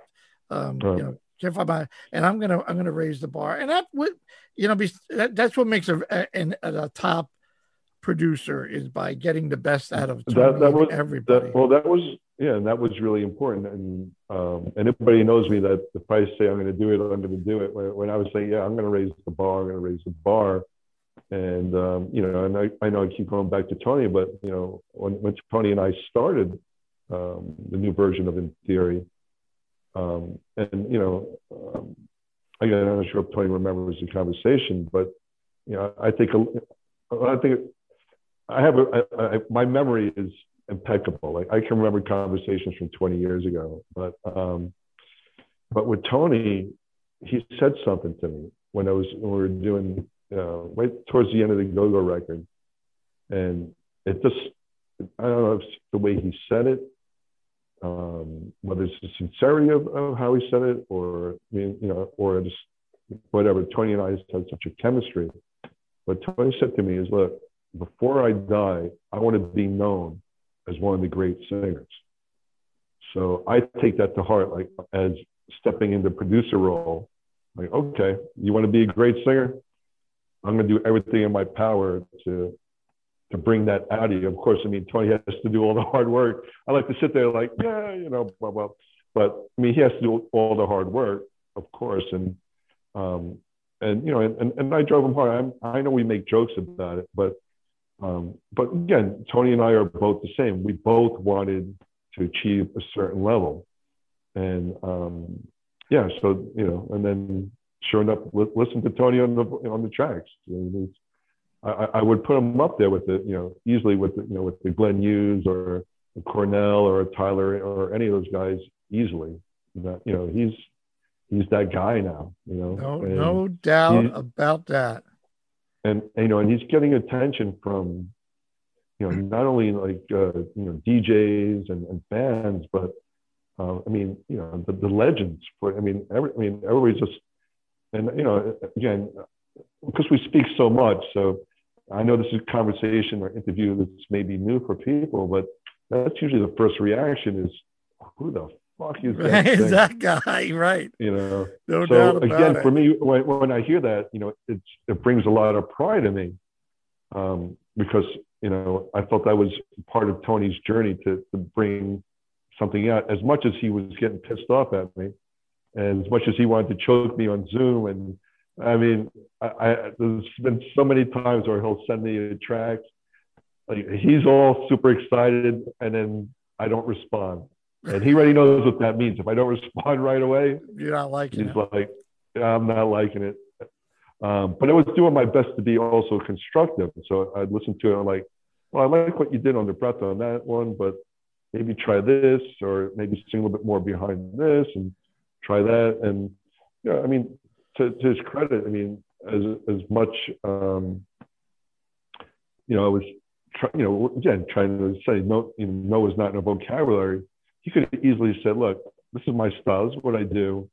um, right. you know, can't find. And I'm gonna, I'm gonna raise the bar. And that would, you know, be that, that's what makes a, a, a top producer is by getting the best out of that, that was, everybody. That, well, that was yeah, and that was really important. And um, everybody knows me that if I say I'm going to do it, I'm going to do it. When, when I was saying, yeah, I'm going to raise the bar, I'm going to raise the bar. And um, you know, and I, I know I keep going back to Tony, but you know, when, when Tony and I started um, the new version of In Theory, um, and you know, um, again, I'm not sure if Tony remembers the conversation, but you know, I think I think I have a, I, I, my memory is impeccable. Like I can remember conversations from 20 years ago, but um, but with Tony, he said something to me when I was when we were doing uh, right towards the end of the Go Go record, and it just I don't know if the way he said it um, whether it's the sincerity of, of how he said it, or I mean, you know, or just whatever. Tony and I just had such a chemistry. What Tony said to me is, look, before I die, I want to be known as one of the great singers. So I take that to heart, like as stepping into producer role. Like, okay, you want to be a great singer? I'm going to do everything in my power to to bring that out of you. Of course, I mean Tony has to do all the hard work. I like to sit there like, yeah, you know, blah, blah. But I mean, he has to do all the hard work, of course, and um, and you know, and, and I drove him hard. I'm, I know we make jokes about it, but um, but again, Tony and I are both the same. We both wanted to achieve a certain level, and um, yeah, so you know, and then sure enough, li- listen to Tony on the on the tracks. You know, I, I would put him up there with the, you know, easily with the, you know, with the Glenn Hughes or Cornell or a Tyler or any of those guys easily. That you know, he's he's that guy now. You know, no, no doubt about that. And you know, and he's getting attention from, you know, not only like uh, you know DJs and, and bands, but uh, I mean, you know, the, the legends. For I mean, every, I mean, everybody's just, and you know, again, because we speak so much, so I know this is a conversation or interview that's maybe new for people, but that's usually the first reaction is, who the fuck is that? is that guy? Right. You know. No so doubt about again, it. for me, when, when I hear that, you know, it's it brings a lot of pride to me, um, because you know I felt I was part of Tony's journey to to bring something out. As much as he was getting pissed off at me, and as much as he wanted to choke me on Zoom and I mean, I, I, there's been so many times where he'll send me a track, like he's all super excited, and then I don't respond, and he already knows what that means. If I don't respond right away, You're not liking it. he's it. like, I'm not liking it. Um, but I was doing my best to be also constructive. So I'd listen to it. I'm like, well, I like what you did on the breath on that one, but maybe try this, or maybe sing a little bit more behind this, and try that. And yeah, I mean, to, to his credit, I mean, as as much, um, you know, I was, try, you know, again trying to say no, you know, no is not in a vocabulary. He could have easily said, "Look, this is my style. This is what I do.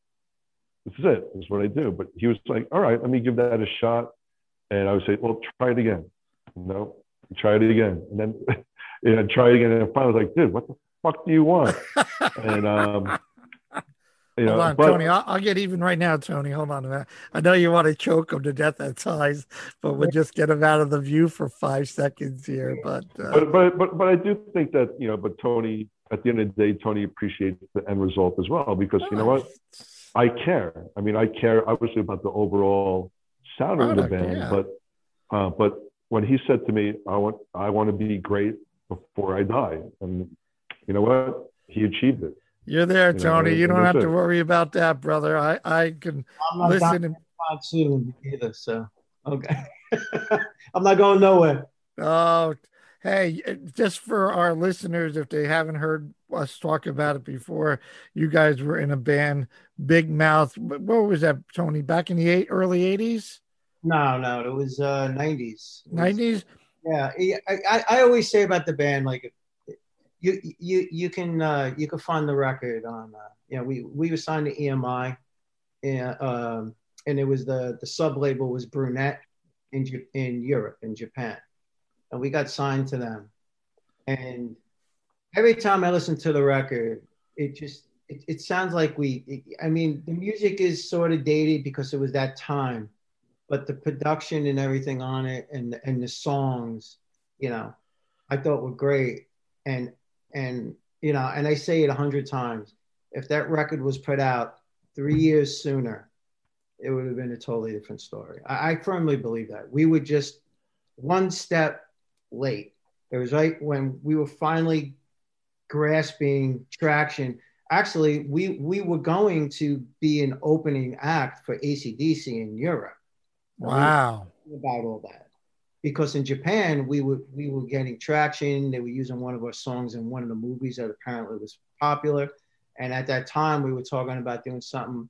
This is it. This is what I do." But he was like, "All right, let me give that a shot." And I would say, "Well, try it again." No, try it again, and then you know, try it again. And finally, I was like, "Dude, what the fuck do you want?" and um, you know, Hold on, but- Tony. I'll, I'll get even right now, Tony. Hold on a minute. I know you want to choke him to death at times, but we'll just get him out of the view for five seconds here. But, uh, but but but but I do think that you know, but Tony, at the end of the day, Tony appreciates the end result as well because you know what, I care. I mean, I care obviously about the overall sound of the band, yeah. but uh, but when he said to me, I want I want to be great before I die, and you know what, he achieved it. You're there, You know, Tony. You don't that's have to worry about that, brother. I, I can I'm not listen dying and out soon either, so okay. I'm not going nowhere. Oh, hey, uh, just for our listeners, if they haven't heard us talk about it before, you guys were in a band, Big Mouth. What was that, Tony? Back in the eight, early eighties, No, no, it was uh 90s. It was- nineties. Yeah, I, I, I always say about the band, like you you you can uh, you can find the record on uh, you know we we were signed to EMI, and um, and it was the the sub label was Brunette in in Europe in Japan, and we got signed to them, and every time I listen to the record, it just it, it sounds like we. It, I mean, the music is sort of dated because it was that time, but the production and everything on it, and and the songs, you know, I thought were great, and and you know, and I say it a hundred times. If that record was put out three years sooner, it would have been a totally different story. I, I firmly believe that we would just one step late. It was right when we were finally grasping traction. Actually, we we were going to be an opening act for AC/DC in Europe. Wow. About all that. Because in Japan, we were we were getting traction. They were using one of our songs in one of the movies that apparently was popular. And at that time, we were talking about doing something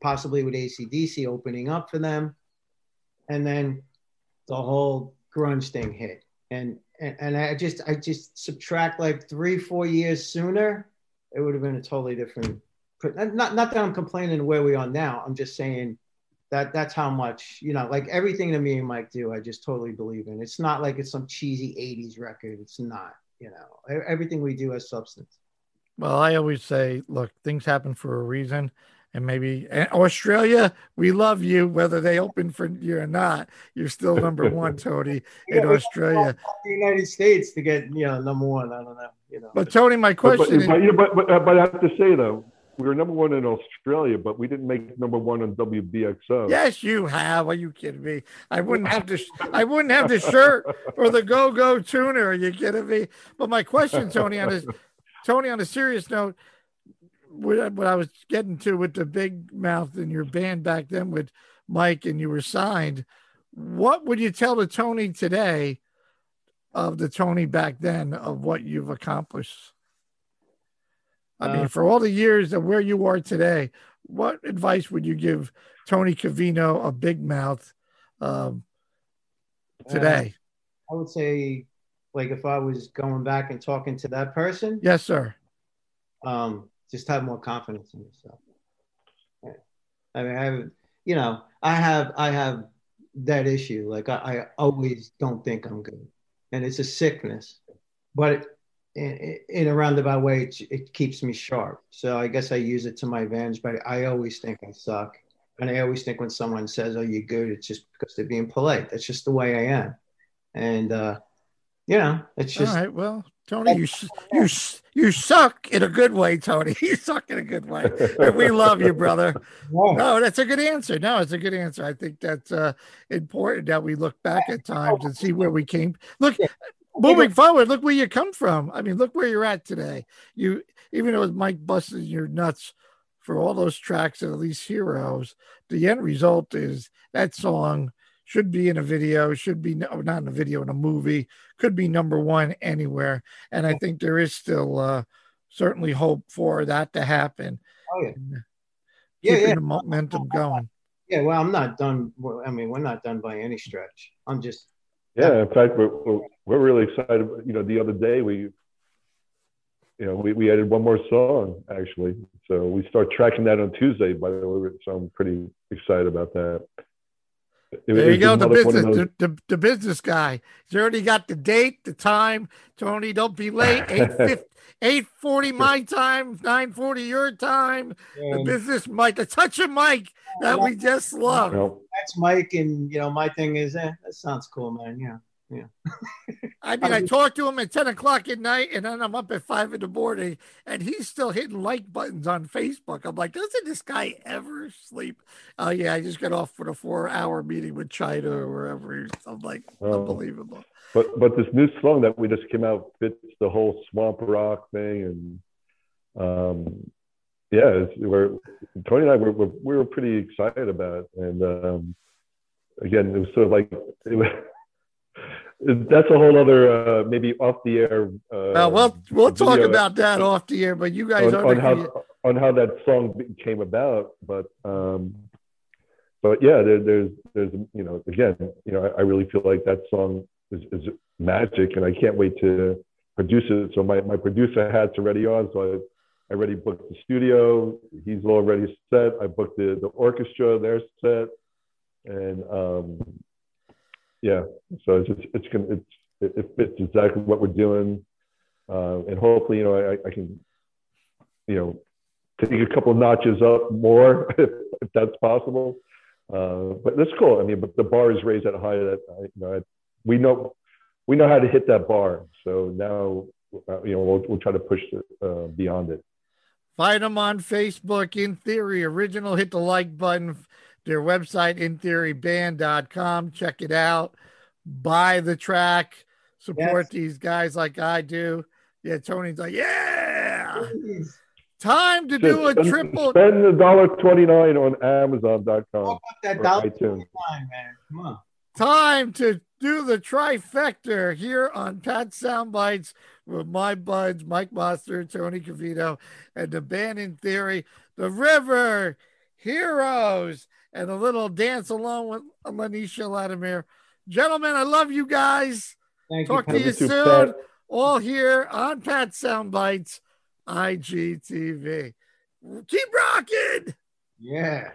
possibly with AC/DC opening up for them. And then the whole grunge thing hit. And and, I just I just subtract like three, four years sooner, it would have been a totally different. Not not that I'm complaining where we are now. I'm just saying that that's how much you know. Like everything that me and Mike do, I just totally believe in. It's not like it's some cheesy '80s record. It's not. You know, everything we do has substance. Well, I always say, look, things happen for a reason. And maybe and Australia, we love you, whether they open for you or not. You're still number one, Tony, in Australia. The United States to get you know number one. I don't know, you know. But Tony, my question. But, but, but, but, but I have to say though, we were number one in Australia, but we didn't make number one on WBXO. Yes, you have. Are you kidding me? I wouldn't have the I wouldn't have the shirt or the Go Go tuner. Are you kidding me? But my question, Tony, on a Tony, on a serious note, what, I was getting to with the big mouth in your band back then with Mike, and you were signed. What would you tell the Tony today of the Tony back then of what you've accomplished? I mean, uh, for all the years of where you are today, what advice would you give Tony Covino, a big mouth, um, today? Uh, I would say, like, if I was going back and talking to that person. Yes, sir. Um, just have more confidence in yourself. I mean, I have, you know, I have, I have that issue. Like I, I always don't think I'm good, and it's a sickness, but in, in a roundabout way, it, it keeps me sharp. So I guess I use it to my advantage. But I always think I suck, and I always think when someone says, "Oh, you're good," it's just because they're being polite. That's just the way I am, and uh, you know, it's just. All right. Well, Tony, you you you suck in a good way, Tony. You suck in a good way, and we love you, brother. No, that's a good answer. No, it's a good answer. I think that's uh, important that we look back at times and see where we came. Look, moving forward, look where you come from. I mean, look where you're at today. You even though Mike busted your nuts for all those tracks and at least heroes, the end result is that song should be in a video, should be not in a video, in a movie, could be number one anywhere. And I think there is still uh, certainly hope for that to happen. Oh, yeah. Yeah, keeping yeah. the momentum going. Yeah, well, I'm not done. I mean, we're not done by any stretch. I'm just. Yeah, in fact, we're, we're, we're really excited. You know, the other day we, you know, we, we added one more song actually. So we start tracking that on Tuesday, by the way. So I'm pretty excited about that. It, there you go, the business, the, the, the, business guy. He's already got the date, the time. Tony, don't be late. 8 eight forty my time, nine forty your time. And the business Mike, the touch of Mike that we just love. That's Mike, and you know my thing is, eh, that sounds cool, man. Yeah. Yeah. I mean, I talked to him at 10 o'clock at night and then I'm up at five in the morning and he's still hitting like buttons on Facebook. I'm like, doesn't this guy ever sleep? Oh, yeah. I just got off for a four hour meeting with China or wherever. I'm like, oh. unbelievable. But, but this new song that we just came out fits the whole swamp rock thing. And, um, yeah, we're Tony and I were, were, we were pretty excited about it. And, um, again, it was sort of like, it was, that's a whole other uh, maybe off the air. Uh, well, we'll we'll talk about that off the air, but you guys on, on how on how that song came about. But um, but yeah, there, there's there's you know again you know I, I, really feel like that song is, is magic, and I can't wait to produce it. So my my producer hat's already on, so I. I already booked the studio. He's already set. I booked the, the orchestra. They're set, and um, yeah, so it's just, it's gonna it's it fits exactly what we're doing, uh, and hopefully you know I, I can you know take a couple notches up more if, if that's possible. Uh, but that's cool. I mean, but the bar is raised at a high that I, you know I, we know we know how to hit that bar. So now uh, you know we'll we'll try to push it, uh, beyond it. Find them on Facebook. In theory, original. Hit the like button their website, intheoryband.com. Check it out. Buy the track. Support yes. these guys like I do. Yeah, Tony's like, yeah. Time to do a triple. Spend the dollar twenty nine on Amazon.com. That dollar twenty nine, man. Come on. Time to do the trifecta here on Pat Soundbites with my buds, Mike Moster, Tony Cavito, and the band in theory, The River Heroes and a little dance along with Lanisha Latimer. Gentlemen, I love you guys. Thank Talk you. to you soon. All here on Pat Sound Bites. IGTV. Keep rocking. Yeah.